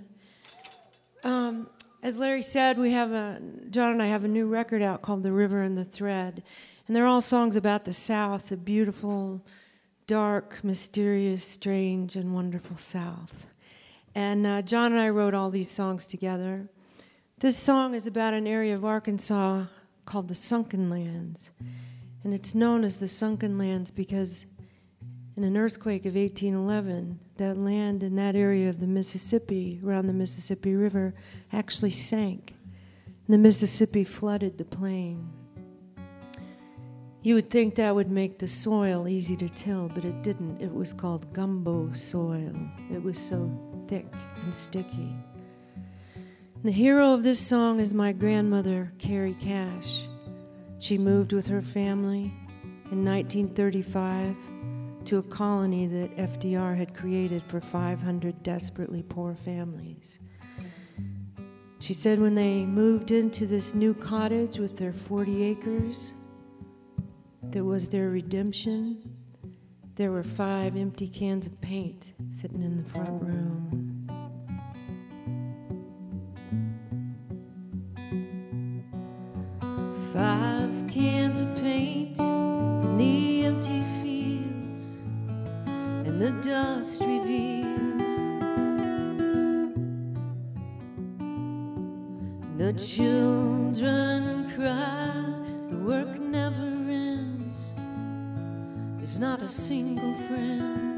Um, as Larry said, we have a John and I have a new record out called "The River and the Thread," and they're all songs about the South, the beautiful, dark, mysterious, strange, and wonderful South. And uh, John and I wrote all these songs together. This song is about an area of Arkansas called the Sunken Lands, and it's known as the Sunken Lands because in an earthquake of 1811, that land in that area of the Mississippi, around the Mississippi River, actually sank. And the Mississippi flooded the plain. You would think that would make the soil easy to till, but it didn't. It was called gumbo soil. It was so thick and sticky. The hero of this song is my grandmother, Carrie Cash. She moved with her family in 1935 to a colony that FDR had created for 500 desperately poor families. She said when they moved into this new cottage with their 40 acres, that was their redemption. There were five empty cans of paint sitting in the front room. Five cans of paint in the empty the dust reveals the children cry the work never ends. There's not a single friend.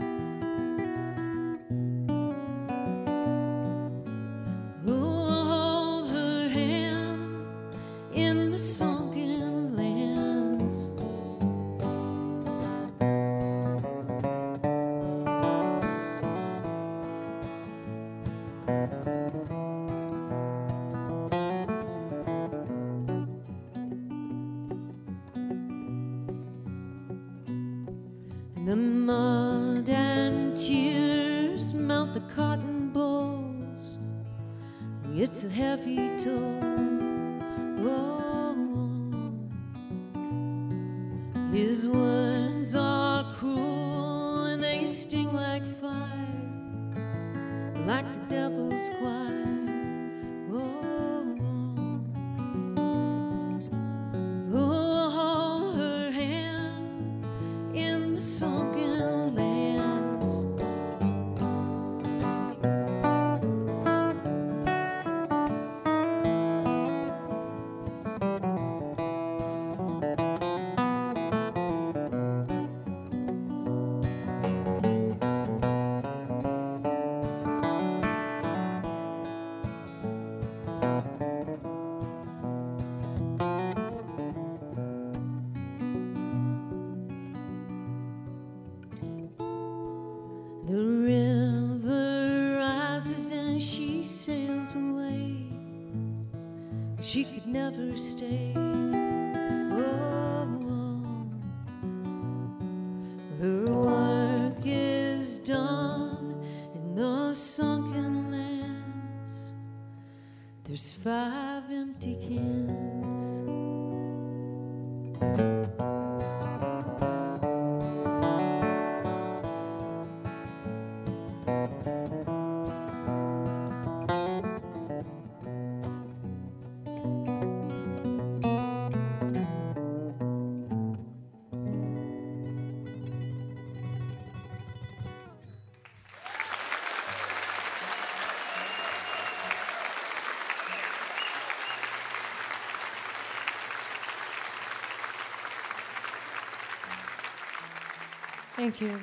Thank you.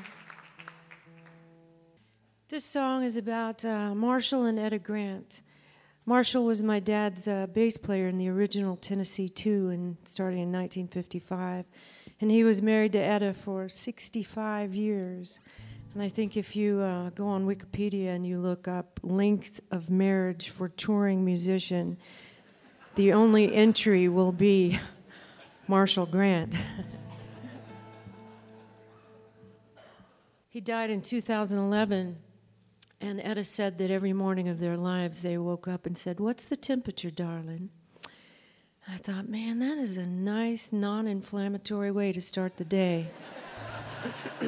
This song is about uh, Marshall and Etta Grant. Marshall was my dad's uh, bass player in the original Tennessee Two, and starting in 1955, and he was married to Etta for 65 years. And I think if you uh, go on Wikipedia and you look up length of marriage for touring musician, the only entry will be Marshall Grant. (laughs) He died in 2011, and Etta said that every morning of their lives they woke up and said, What's the temperature, darling? And I thought, man, that is a nice, non inflammatory way to start the day. (coughs)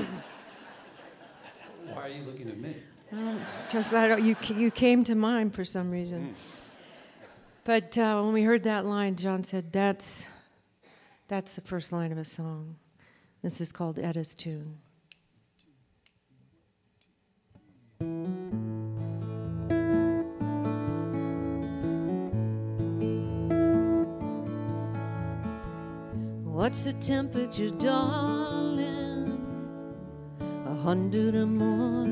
Why are you looking at me? Just I don't, you, you came to mind for some reason. But uh, when we heard that line, John said, that's, that's the first line of a song. This is called Etta's Tune. What's the temperature, darling? A hundred or more.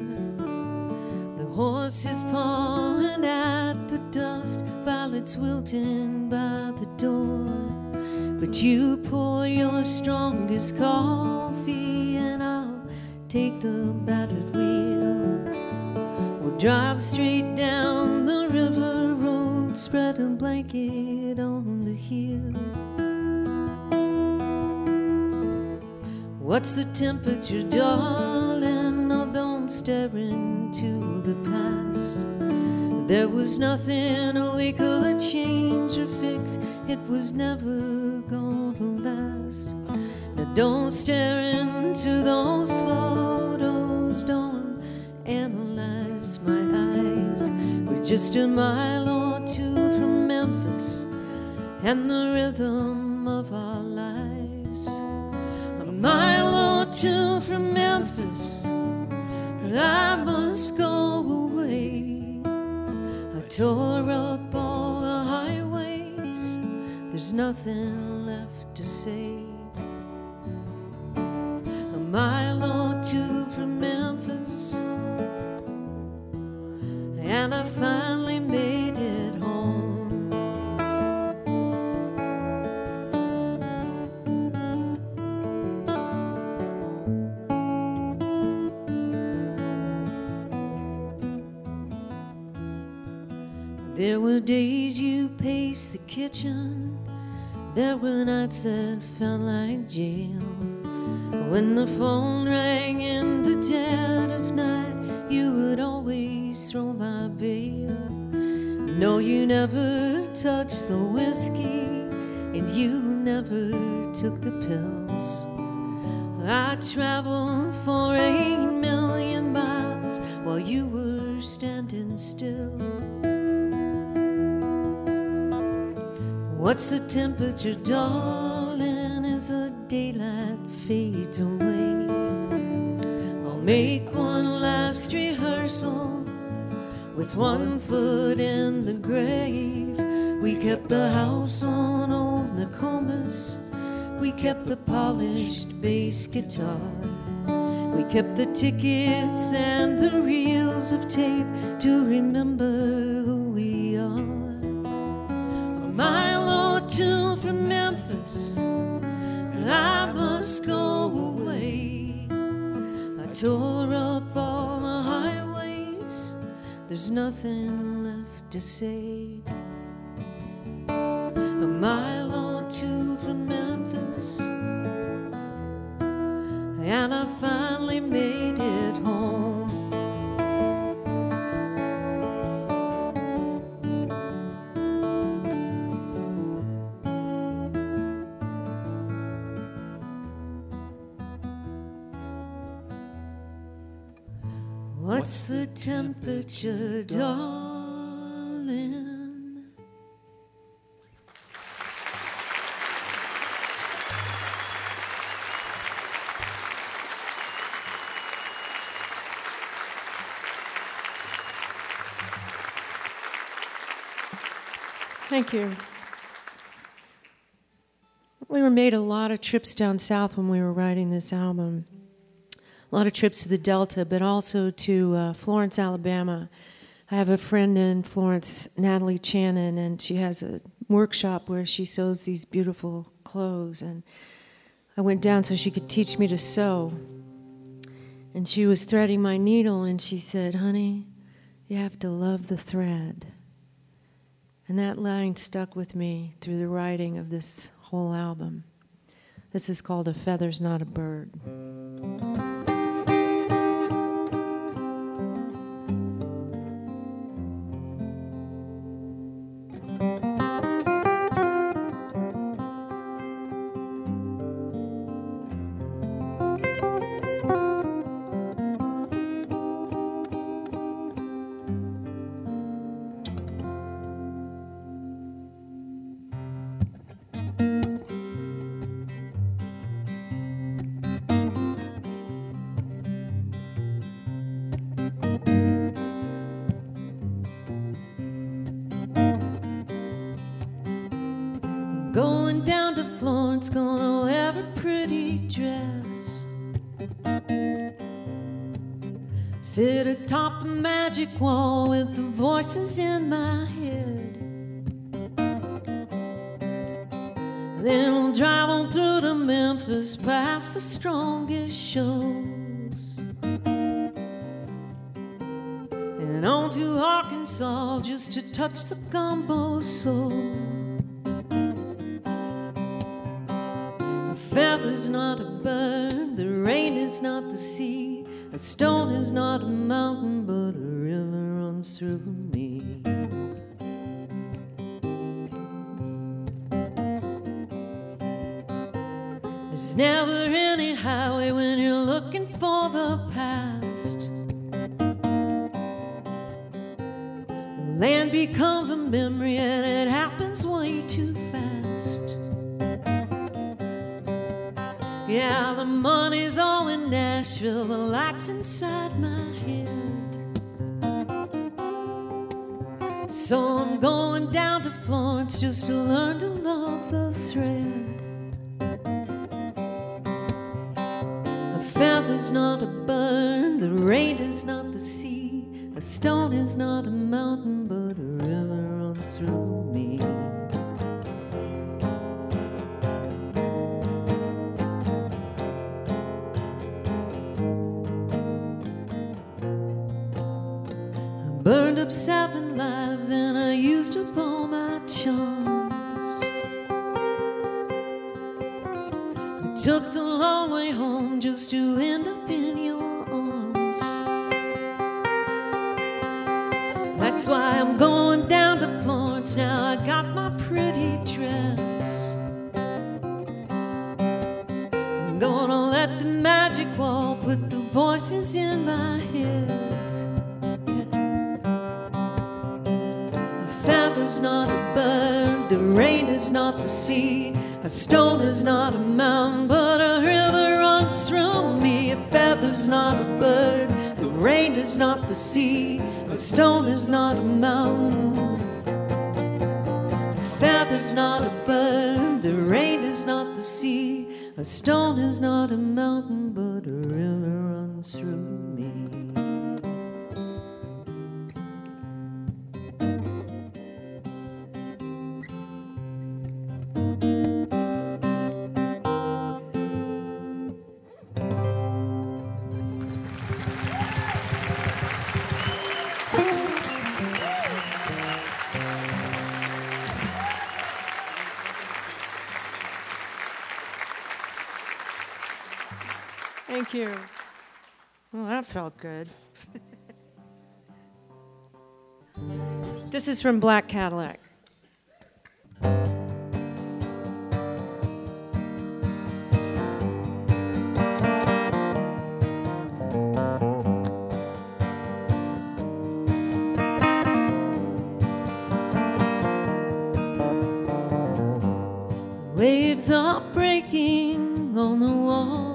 The horse is pawing at the dust, violets wilting by the door. But you pour your strongest coffee, and I'll take the. We'll drive straight down the river road, spread a blanket on the hill. What's the temperature, darling? Oh, don't stare into the past. There was nothing we could change or fix. It was never gonna last. Now don't stare into those photos. My eyes. We're just a mile or two from Memphis and the rhythm of our lives. A mile or two from Memphis, I must go away. I tore up all the highways, there's nothing left to say. A mile and I finally made it home. There were days you paced the kitchen, there were nights that felt like jail. When the phone rang in the dead of night, you would always throw my bail. No, you never touched the whiskey, and you never took the pills. I traveled for eight million miles while you were standing still. What's the temperature, darling, as the daylight fades away? I'll make one last rehearsal with one foot in the grave. We kept the house on old Nokomis. We kept the polished bass guitar. We kept the tickets and the reels of tape to remember who we are. A mile or two from Memphis, I must go away. I tore up all there's nothing left to say. A mile or two from Memphis, and I finally made What's the temperature, darling? Thank you. We were made a lot of trips down south when we were writing this album. A lot of trips to the Delta, but also to uh, Florence, Alabama. I have a friend in Florence, Natalie Chanin, and she has a workshop where she sews these beautiful clothes. And I went down so she could teach me to sew. And she was threading my needle, and she said, Honey, you have to love the thread. And that line stuck with me through the writing of this whole album. This is called A Feather's Not a Bird. Touch the gumbo soul. A feather's not a bird, the rain is not the sea, a stone is not a mountain, but a river runs through to learn to love the thread. A feather's not a bird, the rain is not the sea, a stone is not a mountain, sea. A stone is not a mountain, but a river runs through me. A feather's not a bird, the rain is not the sea. A stone is not a mountain. A feather's not a bird, the rain is not the sea. A stone is not a mountain, but a river. you. Well, that felt good. (laughs) this is from Black Cadillac. Waves are breaking on the wall.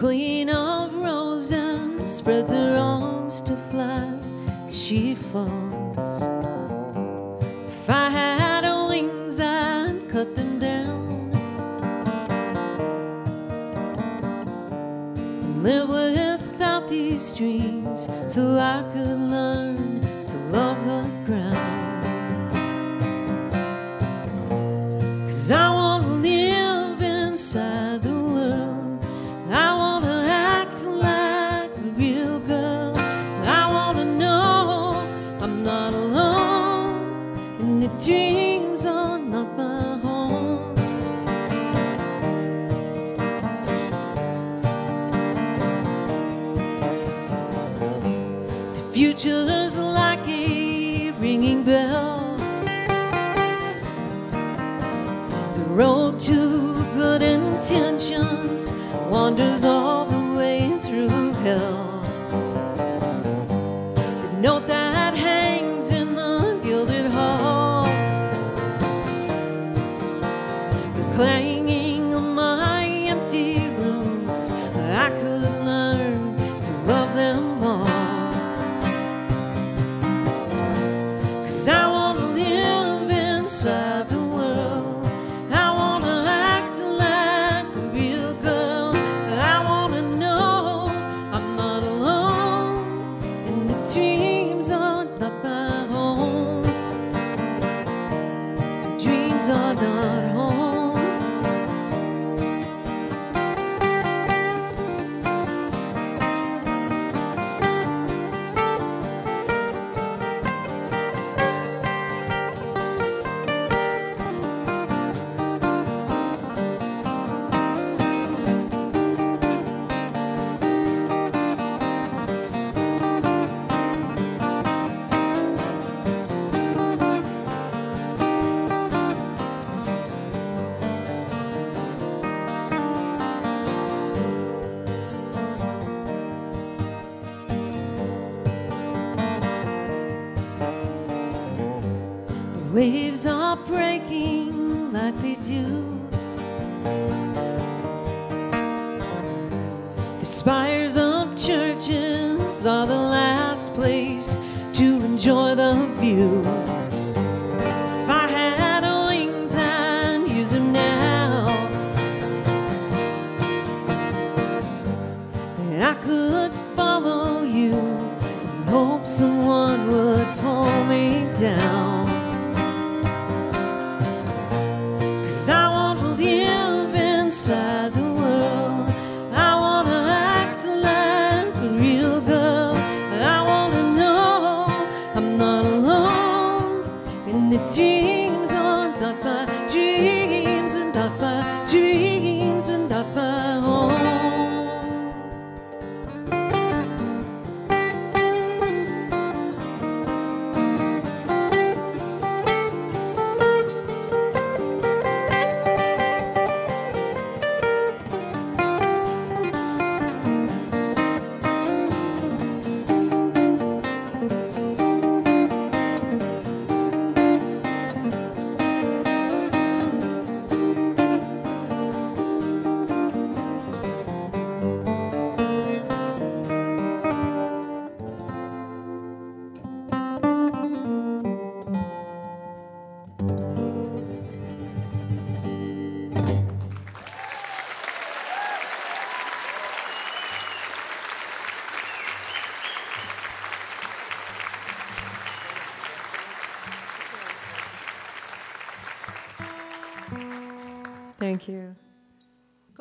Queen of roses, spreads her arms to fly, she falls. If I had wings, I'd cut them down and live without these dreams till I could learn.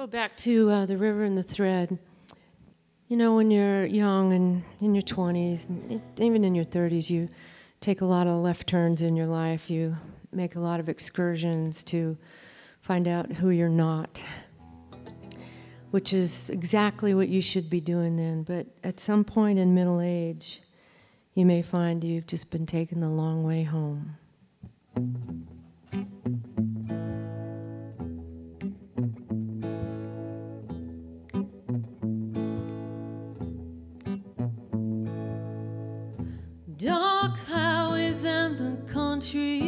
Back to uh, the river and the thread. You know, when you're young and in your 20s, and even in your 30s, you take a lot of left turns in your life. You make a lot of excursions to find out who you're not, which is exactly what you should be doing then. But at some point in middle age, you may find you've just been taken the long way home. Country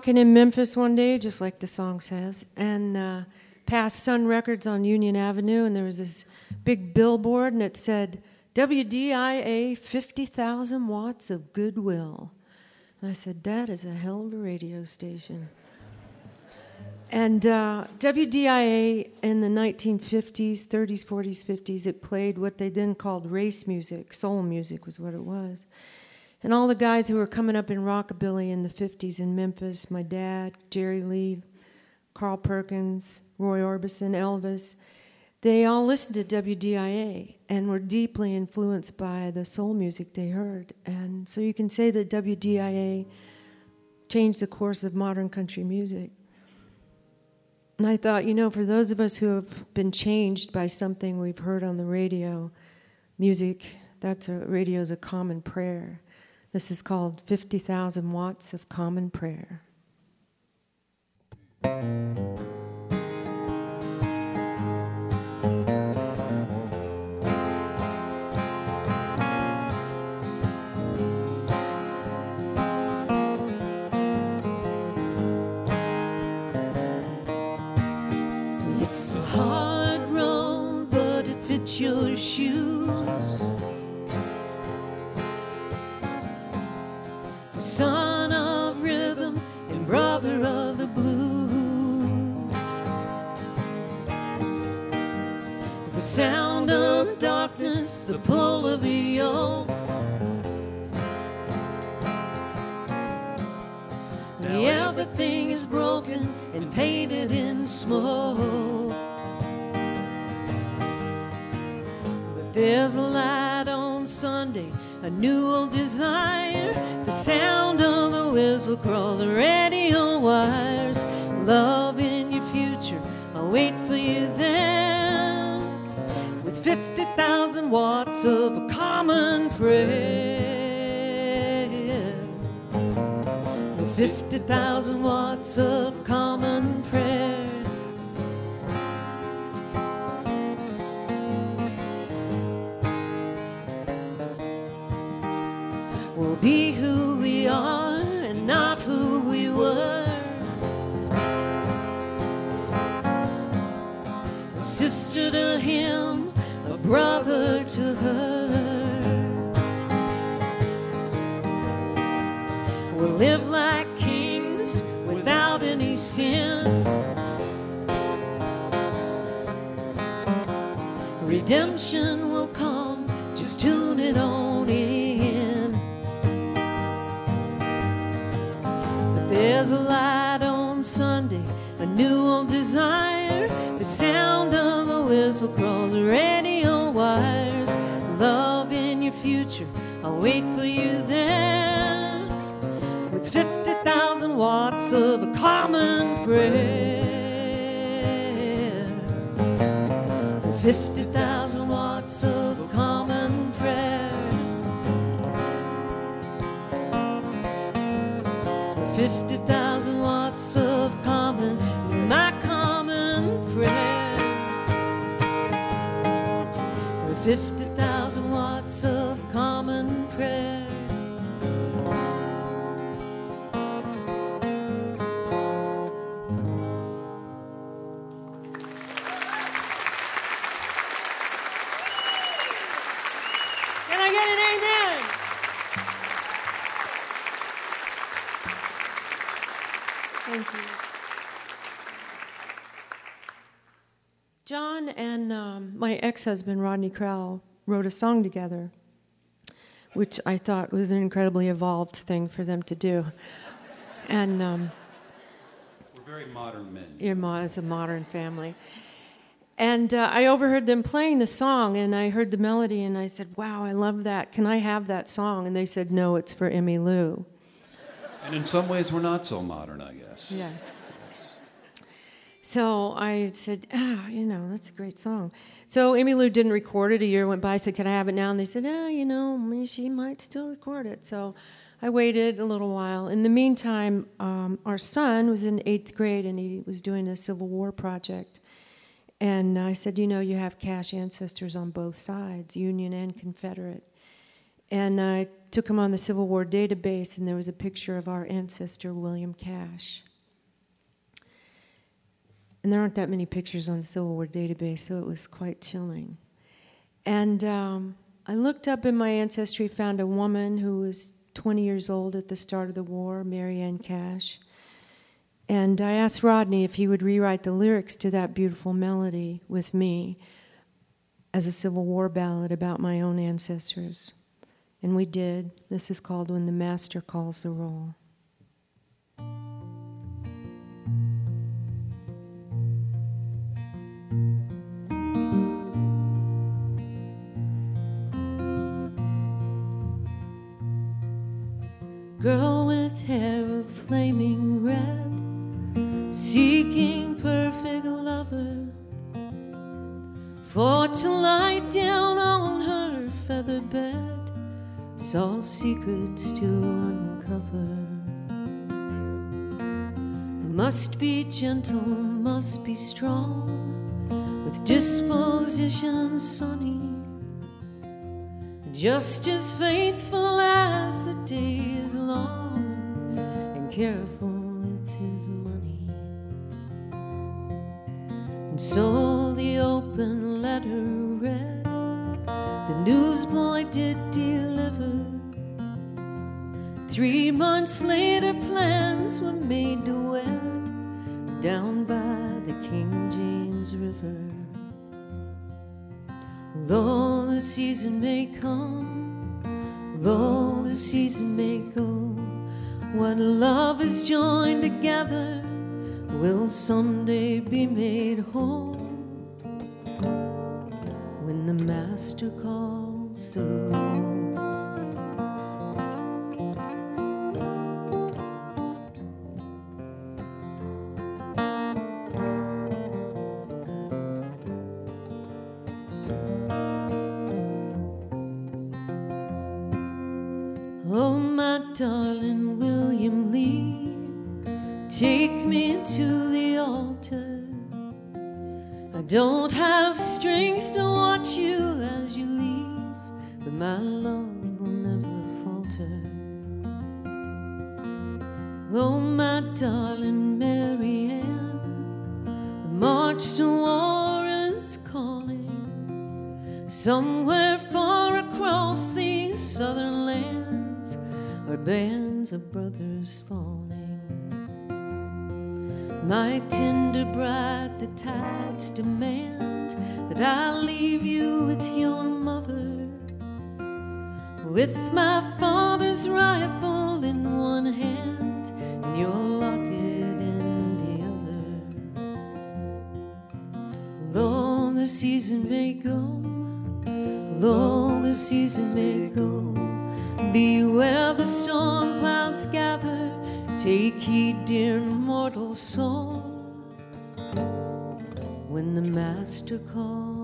walking in Memphis one day, just like the song says, and uh, past Sun Records on Union Avenue, and there was this big billboard, and it said, WDIA 50,000 watts of goodwill. And I said, That is a hell of a radio station. And uh, WDIA in the 1950s, 30s, 40s, 50s, it played what they then called race music. Soul music was what it was. And all the guys who were coming up in rockabilly in the 50s in Memphis, my dad, Jerry Lee, Carl Perkins, Roy Orbison, Elvis, they all listened to WDIA and were deeply influenced by the soul music they heard. And so you can say that WDIA changed the course of modern country music. And I thought, you know, for those of us who have been changed by something we've heard on the radio, music, that's a radio's a common prayer. This is called 50,000 watts of common prayer. Sound of darkness, the pull of the yoke. Everything is broken and painted in smoke. But there's a light on Sunday, a new old desire. The sound of the whistle the radio wires. Love in your future, I'll wait for you then. 50,000 watts of a common prayer. 50,000 watts of brother to her. We'll live like kings without any sin. Redemption will come, just tune it on in. But there's a light on Sunday, a new old desire. The sound of a whistle the radio Love in your future, I'll wait for you there. With 50,000 watts of a common prayer. John and um, my ex husband, Rodney Crowell, wrote a song together, which I thought was an incredibly evolved thing for them to do. And um, We're very modern men. your mom is a modern family. And uh, I overheard them playing the song, and I heard the melody, and I said, "Wow, I love that. Can I have that song?" And they said, "No, it's for Emmylou." And in some ways, we're not so modern, I guess. Yes. So I said, ah, you know, that's a great song. So Emmylou didn't record it. A year went by. I said, can I have it now? And they said, ah, you know, she might still record it. So I waited a little while. In the meantime, um, our son was in eighth grade and he was doing a Civil War project. And I said, you know, you have cash ancestors on both sides, Union and Confederate. And I took him on the Civil War database, and there was a picture of our ancestor, William Cash. And there aren't that many pictures on the Civil War database, so it was quite chilling. And um, I looked up in my ancestry, found a woman who was 20 years old at the start of the war, Mary Ann Cash. And I asked Rodney if he would rewrite the lyrics to that beautiful melody with me as a Civil War ballad about my own ancestors. And we did. This is called When the Master Calls the Roll. Girl with hair of flaming red, seeking perfect lover, for to lie down on her feather bed, soft secrets to uncover. Must be gentle, must be strong, with disposition sunny just as faithful as the day is long and careful with his money and so the open letter read. The newsboy did deliver. Three months later, plans were made to wed down by the King James River. Though the season may come, though the season may go, when love is joined together, will someday be made whole. When the master calls the roll. Season may go, beware the storm clouds gather. Take heed, dear mortal soul, when the master calls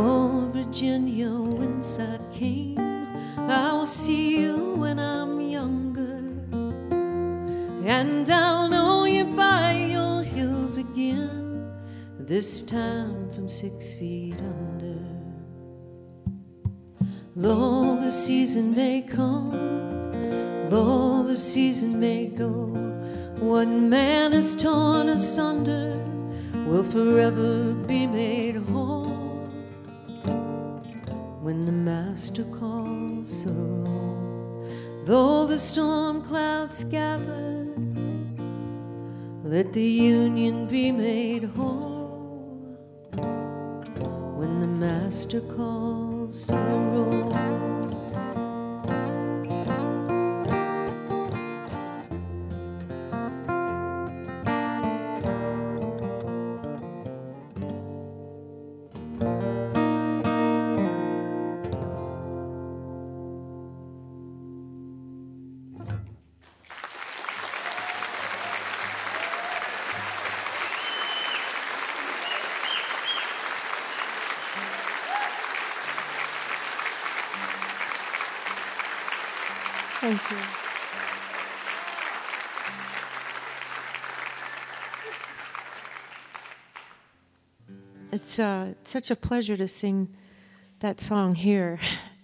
Oh, Virginia, whence I came, I'll see you when I'm younger, and I'll know you by your hills again, this time from six feet under. Though the season may come, though the season may go, what man is torn asunder will forever be made whole when the master calls the roll. Though the storm clouds gather, let the union be made whole when the master calls the roll. It's uh, such a pleasure to sing that song here,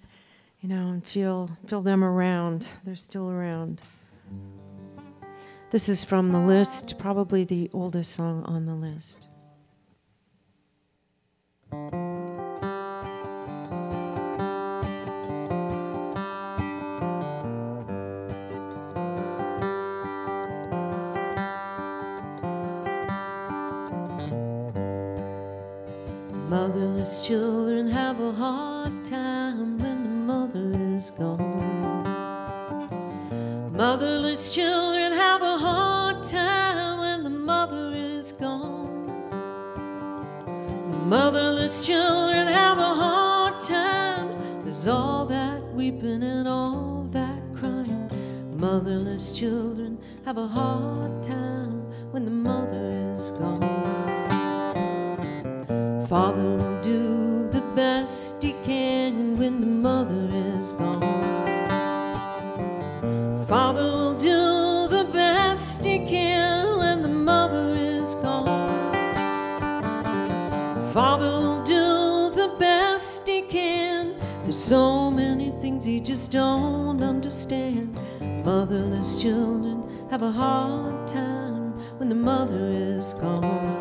(laughs) you know, and feel feel them around. They're still around. This is from the list, probably the oldest song on the list. Motherless children have a hard time when the mother is gone. Motherless children have a hard time when the mother is gone. Motherless children have a hard time. There's all that weeping and all that crying. Motherless children have a hard time when the mother is gone. Father will do the best he can when the mother is gone. Father will do the best he can when the mother is gone. Father will do the best he can. There's so many things he just don't understand. Motherless children have a hard time when the mother is gone.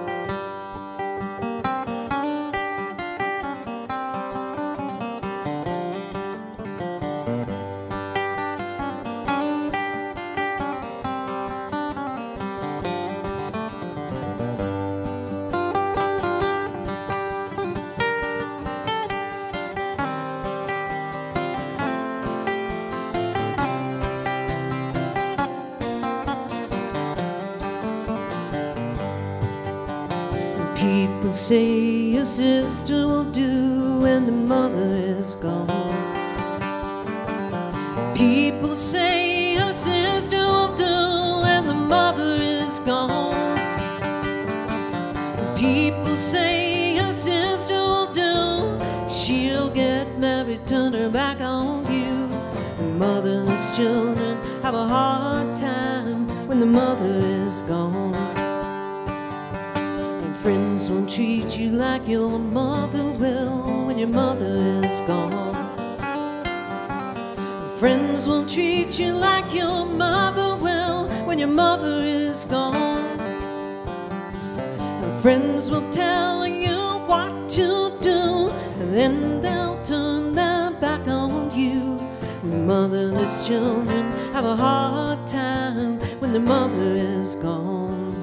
The mother is gone.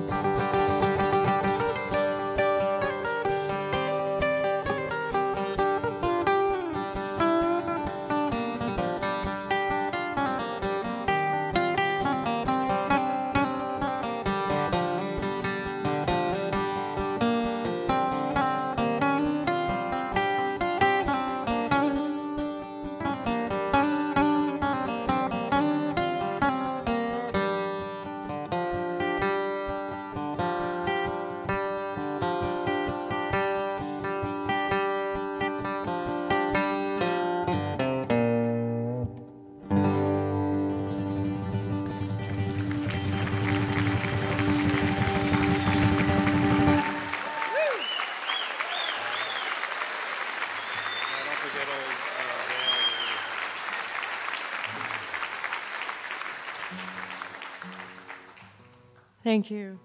Thank you.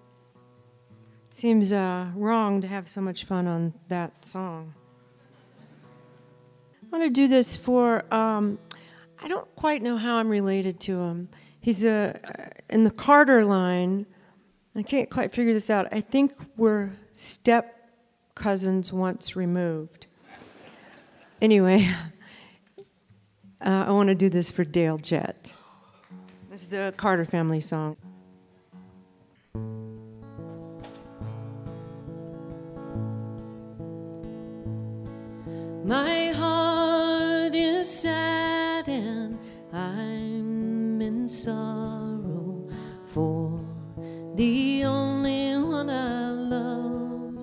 It Seems uh, wrong to have so much fun on that song. I want to do this for. Um, I don't quite know how I'm related to him. He's a in the Carter line. I can't quite figure this out. I think we're step cousins once removed. Anyway, (laughs) uh, I want to do this for Dale Jett. This is a Carter family song. My heart is sad and I'm in sorrow for the only one I love.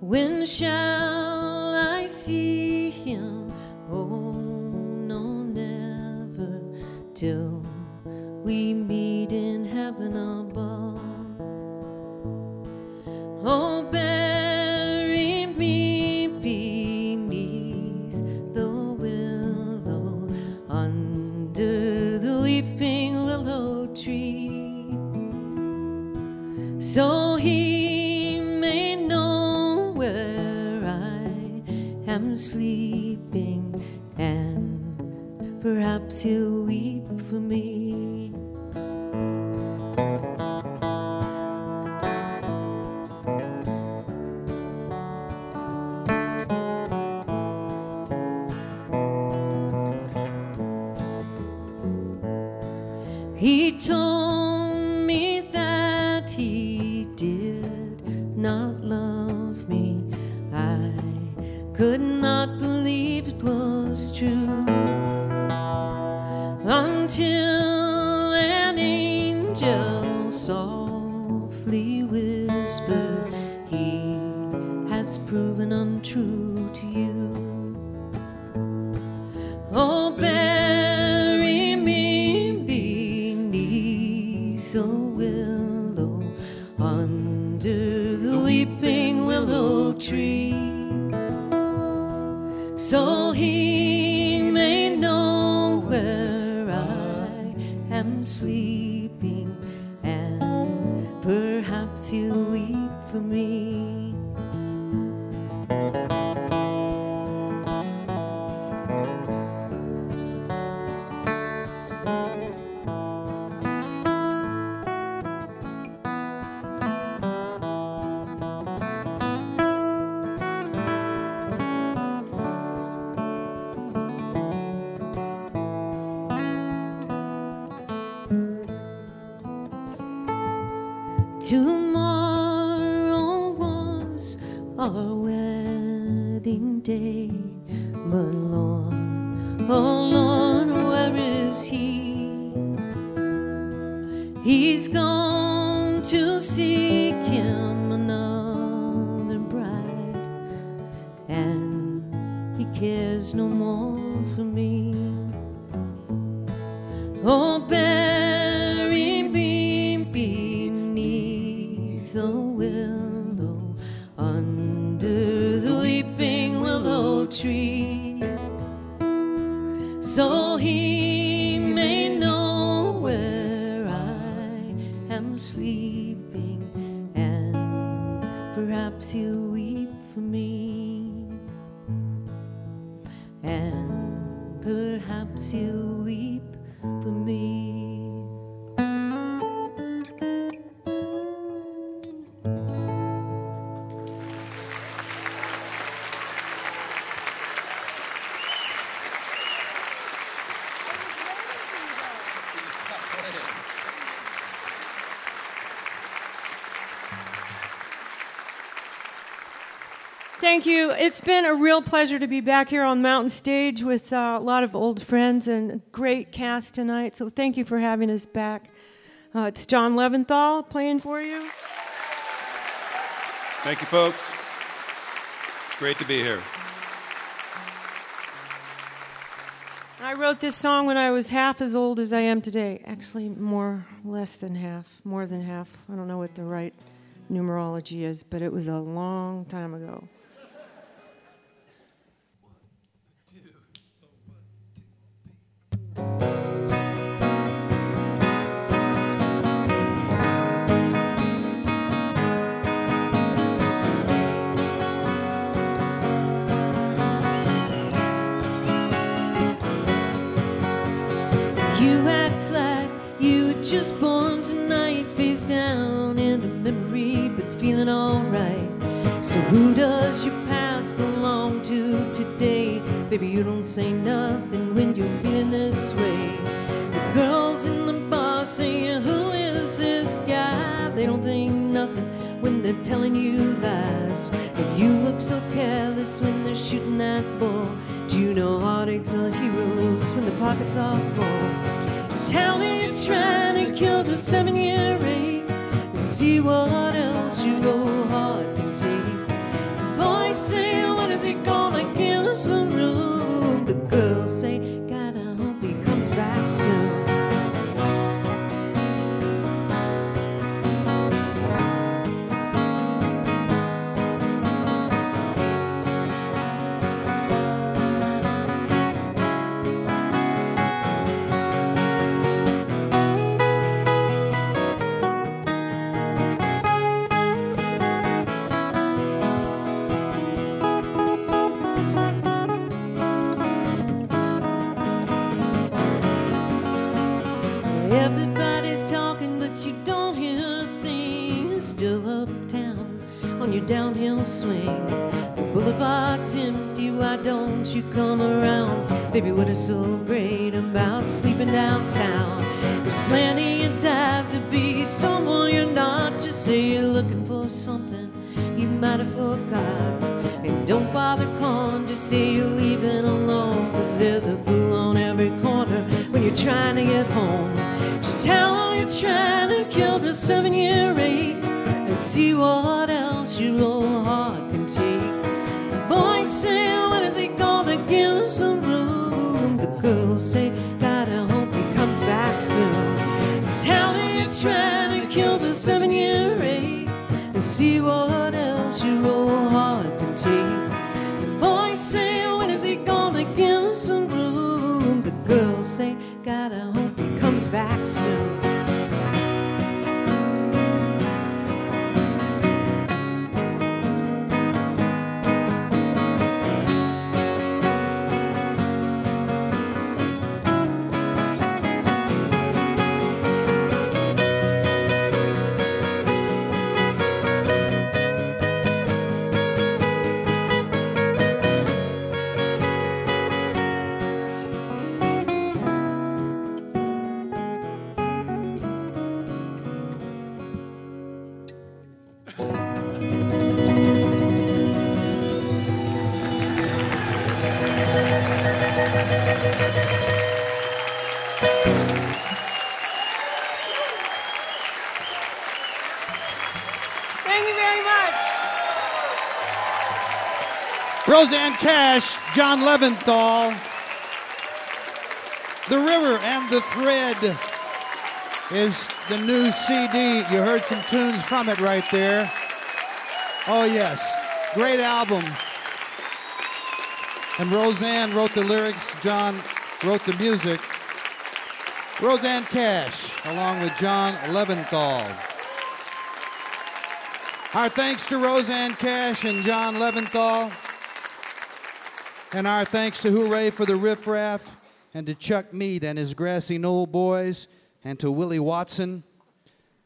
When shall I see him? Oh, no, never till we meet in heaven above. Sleeping, and perhaps he'll weep for me. And he cares no more for me. Oh, been a real pleasure to be back here on Mountain Stage with uh, a lot of old friends and a great cast tonight. So thank you for having us back. Uh, it's John Leventhal playing for you. Thank you, folks. Great to be here. I wrote this song when I was half as old as I am today. Actually, more, less than half, more than half. I don't know what the right numerology is, but it was a long time ago. Just born tonight, face down in a memory, but feeling alright. So who does your past belong to today? Baby, you don't say nothing when you're feeling this way. The girls in the bar saying, Who is this guy? They don't think nothing when they're telling you lies. And you look so careless when they're shooting that ball. Do you know heartaches are heroes when the pockets are full? Tell me you're trying to kill the seven year ache see what else you go heart swing. The boulevard's empty, why don't you come around? Baby, what is so great about sleeping downtown? There's plenty of times to be someone you're not. Just say you're looking for something you might have forgot. And don't bother calling, just say you're leaving alone. Cause there's a fool on every corner when you're trying to get home. Just how long you're trying to kill the seven year ache see what else your heart can take. The boys say, when is he gonna give us some room? The girls say, I hope he comes back soon. Tell me you're trying to kill the seven year ache and see what else your old heart can take. The boys say, when is he gonna give us some room? The girls say, I hope he comes back Rosanne Cash, John Leventhal, The River and the Thread is the new CD. You heard some tunes from it right there. Oh, yes. Great album. And Rosanne wrote the lyrics, John wrote the music. Rosanne Cash, along with John Leventhal. Our thanks to Rosanne Cash and John Leventhal. And our thanks to Hurray for the Riff Raff and to Chuck Mead and his Grassy Knoll boys and to Willie Watson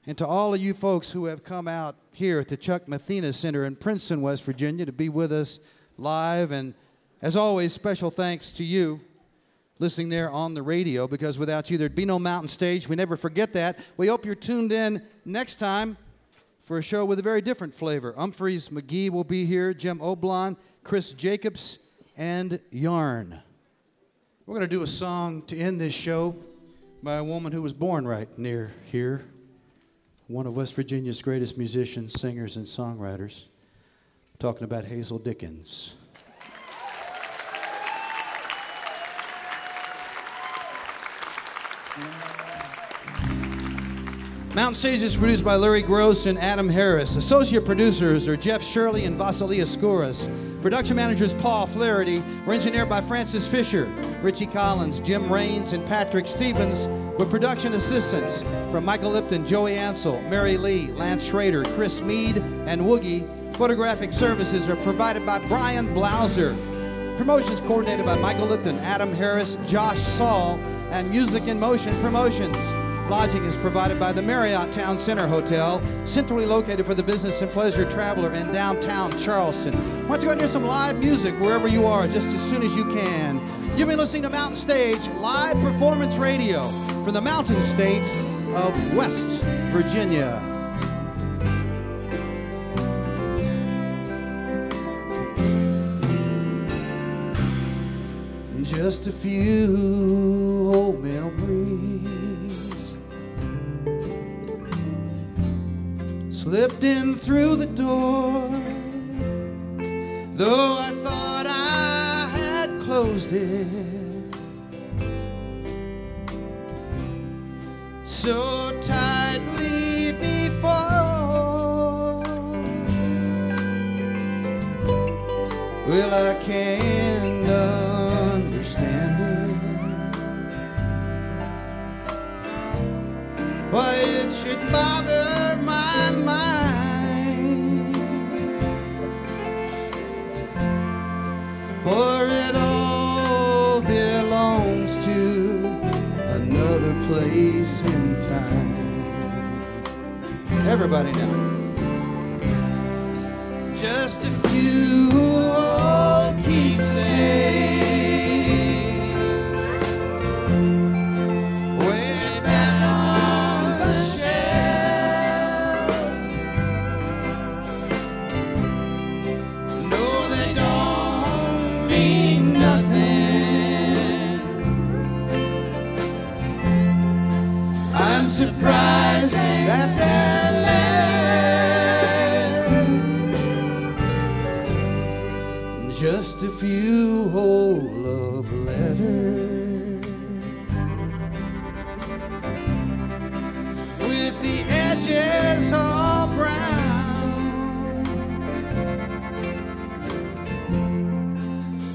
and to all of you folks who have come out here at the Chuck Mathena Center in Princeton, West Virginia to be with us live. And as always, special thanks to you listening there on the radio because without you, there'd be no mountain stage. We never forget that. We hope you're tuned in next time for a show with a very different flavor. Umphrey's McGee will be here, Jim Oblon, Chris Jacobs, and Yarn. We're going to do a song to end this show by a woman who was born right near here, one of West Virginia's greatest musicians, singers, and songwriters. talking about Hazel Dickens. Mountain Stage is produced by Larry Groce and Adam Harris. Associate producers are Jeff Shirley and Vasilia Skouras. Production managers Paul Flaherty. We're engineered by Francis Fisher, Richie Collins, Jim Raines, and Patrick Stevens. With production assistants from Michael Lipton, Joey Ansel, Mary Lee, Lance Schrader, Chris Mead, and Woogie. Photographic services are provided by Brian Blauser. Promotions coordinated by Michael Lipton, Adam Harris, Josh Saul, and Music in Motion Promotions. Lodging is provided by the Marriott Town Center Hotel, centrally located for the business and pleasure traveler in downtown Charleston. Why don't you go and hear some live music wherever you are just as soon as you can? You've been listening to Mountain Stage Live Performance Radio from the mountain state of West Virginia. Just a few old memories slipped in through the door. Though I thought I had closed it so tightly before. Well, I can't Why it should bother my mind. For it all belongs to another place in time. Everybody now. Just just a few whole love letters with the edges all brown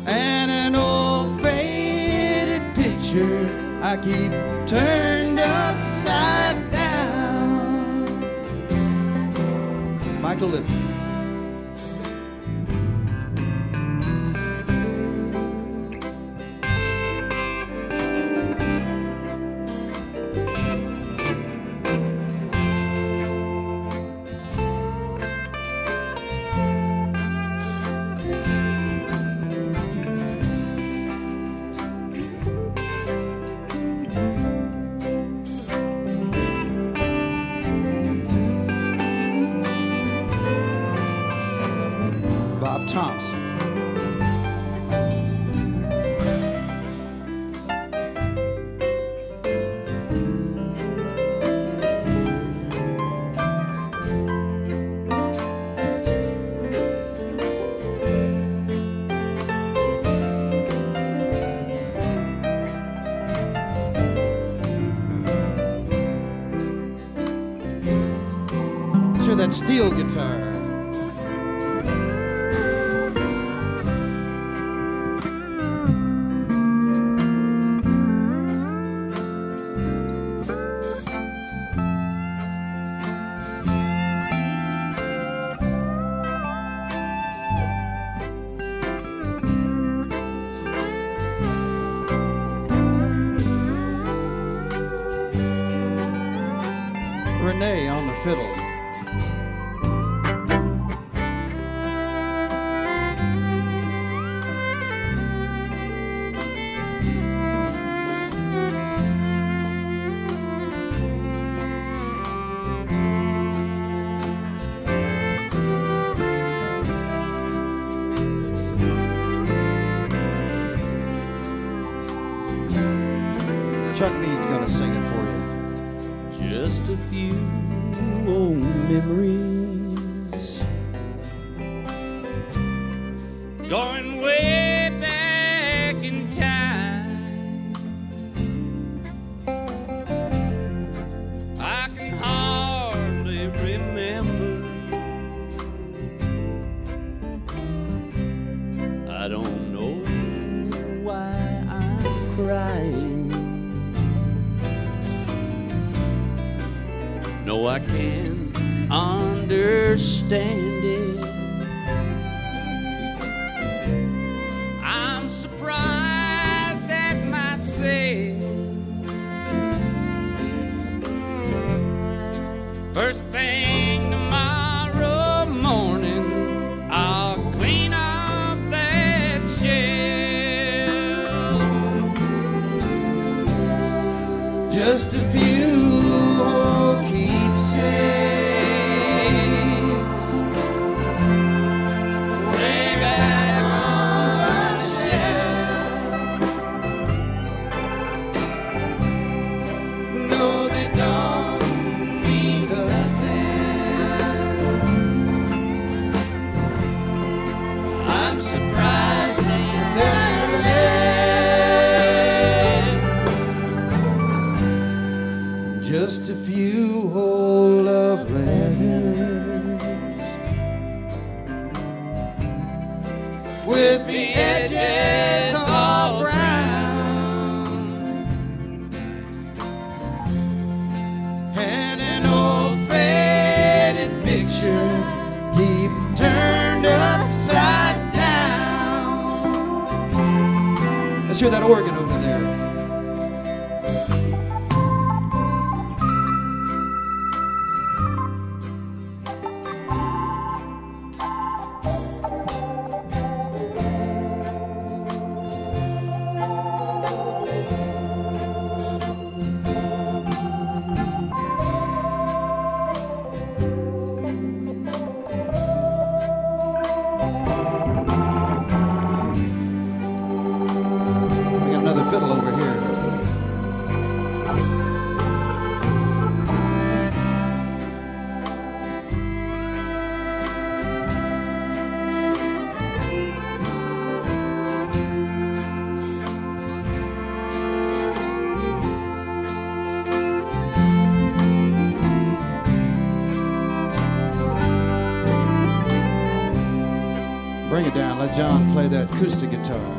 and an old faded picture I keep turned upside down. Michael Lipton. Bring it down. Let John play that acoustic guitar.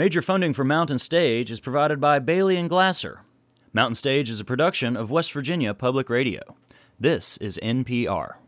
Major funding for Mountain Stage is provided by Bailey and Glasser. Mountain Stage is a production of West Virginia Public Radio. This is NPR.